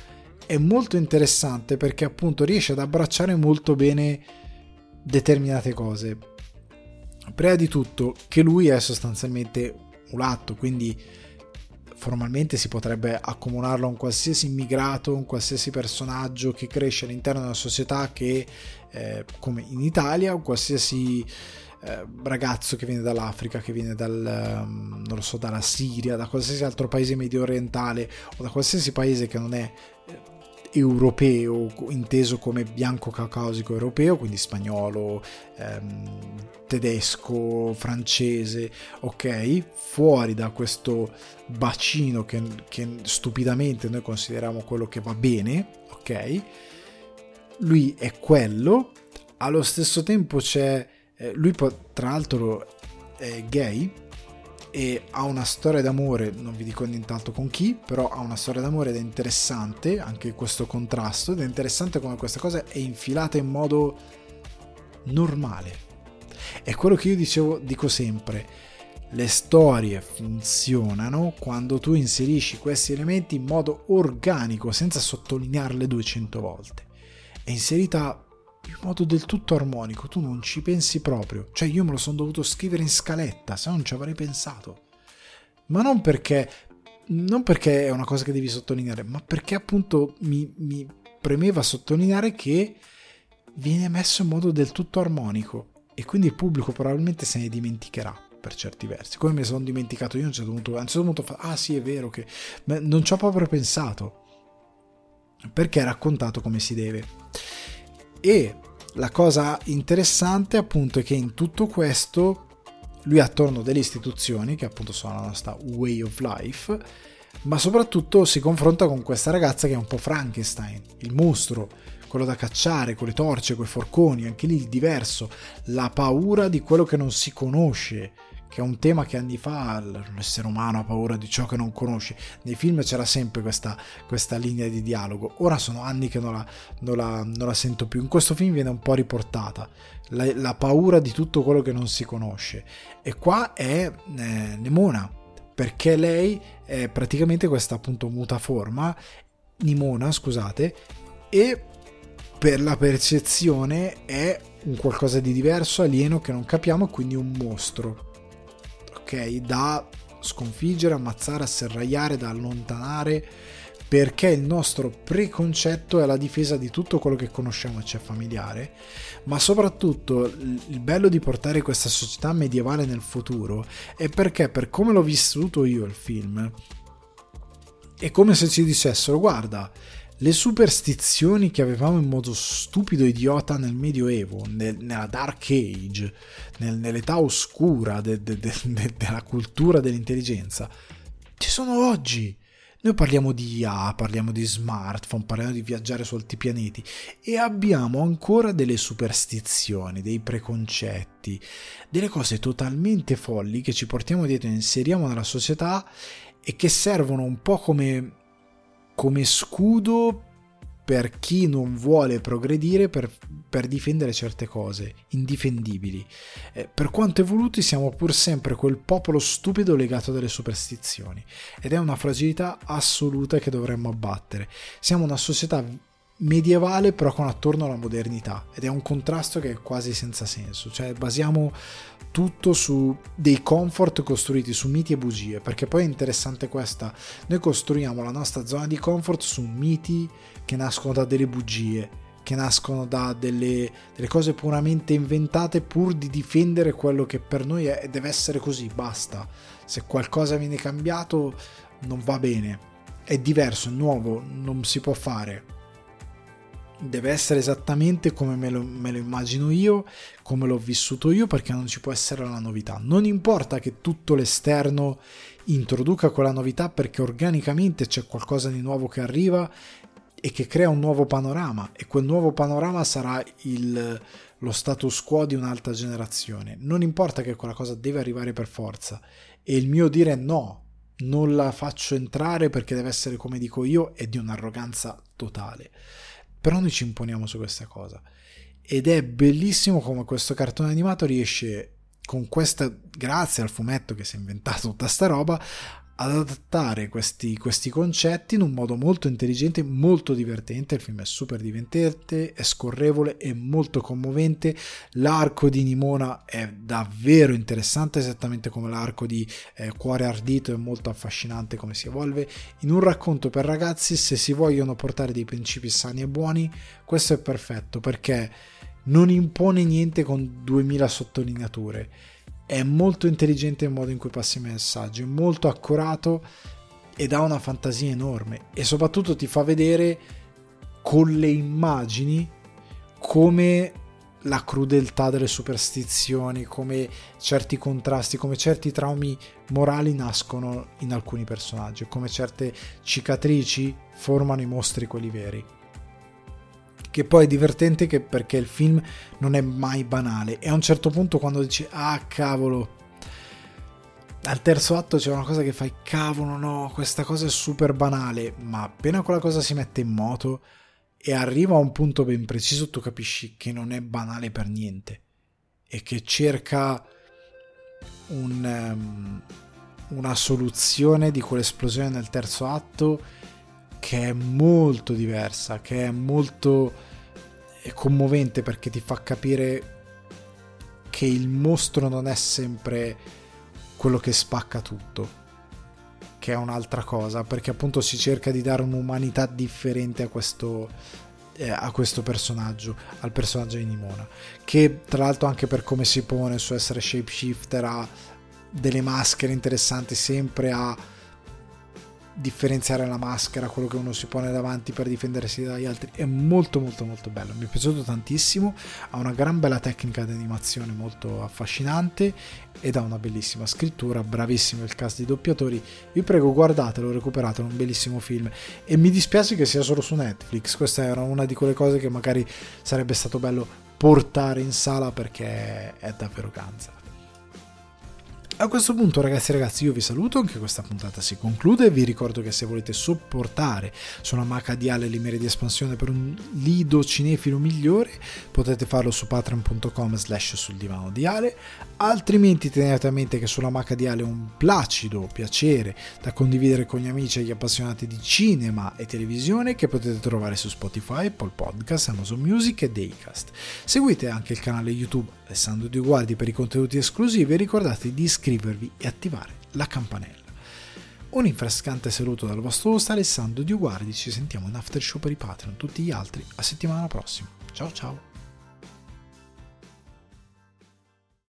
è molto interessante perché appunto riesce ad abbracciare molto bene determinate cose. Prima di tutto che lui è sostanzialmente mulatto, quindi formalmente si potrebbe accomunarlo a un qualsiasi immigrato, un qualsiasi personaggio che cresce all'interno di una società che, eh, come in Italia, un qualsiasi eh, ragazzo che viene dall'Africa, che viene dal, um, so, dalla Siria, da qualsiasi altro paese medio orientale o da qualsiasi paese che non è europeo, inteso come bianco caucasico europeo, quindi spagnolo, ehm, tedesco, francese, ok? Fuori da questo bacino che, che stupidamente noi consideriamo quello che va bene, ok? Lui è quello, allo stesso tempo c'è... Eh, lui tra l'altro è gay, e ha una storia d'amore, non vi dico nient'altro con chi, però ha una storia d'amore ed è interessante anche questo contrasto ed è interessante come questa cosa è infilata in modo normale. È quello che io dicevo, dico sempre, le storie funzionano quando tu inserisci questi elementi in modo organico, senza sottolinearle 200 volte. È inserita in modo del tutto armonico, tu non ci pensi proprio. Cioè io me lo sono dovuto scrivere in scaletta, se no non ci avrei pensato. Ma non perché, non perché è una cosa che devi sottolineare, ma perché appunto mi, mi premeva sottolineare che viene messo in modo del tutto armonico e quindi il pubblico probabilmente se ne dimenticherà per certi versi. Come mi sono dimenticato io, a un certo punto, a un certo punto fa, ah sì è vero che... Ma non ci ho proprio pensato perché è raccontato come si deve. E la cosa interessante appunto è che in tutto questo lui ha attorno delle istituzioni che appunto sono la nostra way of life, ma soprattutto si confronta con questa ragazza che è un po' Frankenstein, il mostro, quello da cacciare, con le torce, con i forconi, anche lì il diverso, la paura di quello che non si conosce, che è un tema che anni fa l'essere umano ha paura di ciò che non conosce. Nei film c'era sempre questa, questa linea di dialogo, ora sono anni che non la, non, la, non la, sento più. In questo film viene un po' riportata la, la, paura di tutto quello che non si conosce. E qua è eh, Nemona, perché lei è praticamente questa appunto mutaforma, Nimona, scusate, e per la percezione è un qualcosa di diverso, alieno che non capiamo, quindi un mostro ok? Da sconfiggere, ammazzare, asserragliare, da allontanare, perché il nostro preconcetto è la difesa di tutto quello che conosciamo e ci è familiare, ma soprattutto il bello di portare questa società medievale nel futuro è perché per come l'ho vissuto io il film, è come se ci dicessero guarda, le superstizioni che avevamo in modo stupido e idiota nel Medioevo, nel, nella Dark Age, nel, nell'età oscura de, de, de, della cultura dell'intelligenza, ci sono oggi. Noi parliamo di IA, parliamo di smartphone, parliamo di viaggiare su altri pianeti e abbiamo ancora delle superstizioni, dei preconcetti, delle cose totalmente folli che ci portiamo dietro e inseriamo nella società e che servono un po' come come scudo per chi non vuole progredire per, per difendere certe cose indifendibili. Eh, per quanto evoluti siamo pur sempre quel popolo stupido legato dalle superstizioni ed è una fragilità assoluta che dovremmo abbattere. Siamo una società medievale però con attorno alla modernità ed è un contrasto che è quasi senza senso, cioè basiamo tutto su dei comfort costruiti su miti e bugie, perché poi è interessante questa, noi costruiamo la nostra zona di comfort su miti che nascono da delle bugie, che nascono da delle, delle cose puramente inventate pur di difendere quello che per noi è, deve essere così, basta. Se qualcosa viene cambiato non va bene, è diverso, è nuovo, non si può fare deve essere esattamente come me lo, me lo, immagino io, come l'ho vissuto io, perché non ci può essere la novità. Non importa che tutto l'esterno introduca quella novità, perché organicamente c'è qualcosa di nuovo che arriva e che crea un nuovo panorama, e quel nuovo panorama sarà il, lo status quo di un'altra generazione. Non importa che quella cosa deve arrivare per forza, e il mio dire no. Non la faccio entrare perché deve essere come dico io è di un'arroganza totale. Però noi ci imponiamo su questa cosa. Ed è bellissimo come questo cartone animato riesce, con questa, grazie al fumetto che si è inventato tutta sta roba, ad adattare questi, questi, concetti in un modo molto intelligente, molto divertente. Il film è super divertente, è scorrevole, è molto commovente. L'arco di Nimona è davvero interessante, esattamente come l'arco di eh, Cuore Ardito, è molto affascinante come si evolve. In un racconto per ragazzi, se si vogliono portare dei principi sani e buoni, questo è perfetto perché non impone niente con 2000 sottolineature è molto intelligente il modo in cui passa i messaggi, è molto accurato ed ha una fantasia enorme e soprattutto ti fa vedere con le immagini come la crudeltà delle superstizioni, come certi contrasti, come certi traumi morali nascono in alcuni personaggi, come certe cicatrici formano i mostri quelli veri. Che poi è divertente che perché il film non è mai banale. E a un certo punto quando dici ah cavolo. Al terzo atto c'è una cosa che fai cavolo no questa cosa è super banale. Ma appena quella cosa si mette in moto e arriva a un punto ben preciso, tu capisci che non è banale per niente. E che cerca un, um, una soluzione di quell'esplosione nel terzo atto che è molto diversa, che è molto commovente perché ti fa capire che il mostro non è sempre quello che spacca tutto che è un'altra cosa, perché appunto si cerca di dare un'umanità differente a questo, eh, a questo personaggio, al personaggio di Nimona, che tra l'altro anche per come si pone su essere shapeshifter ha delle maschere interessanti, sempre a differenziare la maschera, quello che uno si pone davanti per difendersi dagli altri, è molto molto molto bello, mi è piaciuto tantissimo, ha una gran bella tecnica di animazione molto affascinante ed ha una bellissima scrittura, bravissimo il cast di doppiatori, vi prego guardatelo, recuperatelo, un bellissimo film. E mi dispiace che sia solo su Netflix, questa era una di quelle cose che magari sarebbe stato bello portare in sala perché è davvero ganza. A questo punto ragazzi e ragazzi io vi saluto, anche questa puntata si conclude, vi ricordo che se volete supportare sulla Mac Diale le mire di espansione per un lido cinefilo migliore potete farlo su patreon.com slash sul divano diale, altrimenti tenete a mente che sulla Mac Diale è un placido piacere da condividere con gli amici e gli appassionati di cinema e televisione che potete trovare su Spotify, Apple Podcast, Amazon Music e Daycast. Seguite anche il canale YouTube Alessandro Di Guardi per i contenuti esclusivi ricordate di iscrivervi e attivare la campanella. Un rinfrescante saluto dal vostro host Alessandro Di Guardi, ci sentiamo in after show per i Patreon, tutti gli altri a settimana prossima. Ciao ciao!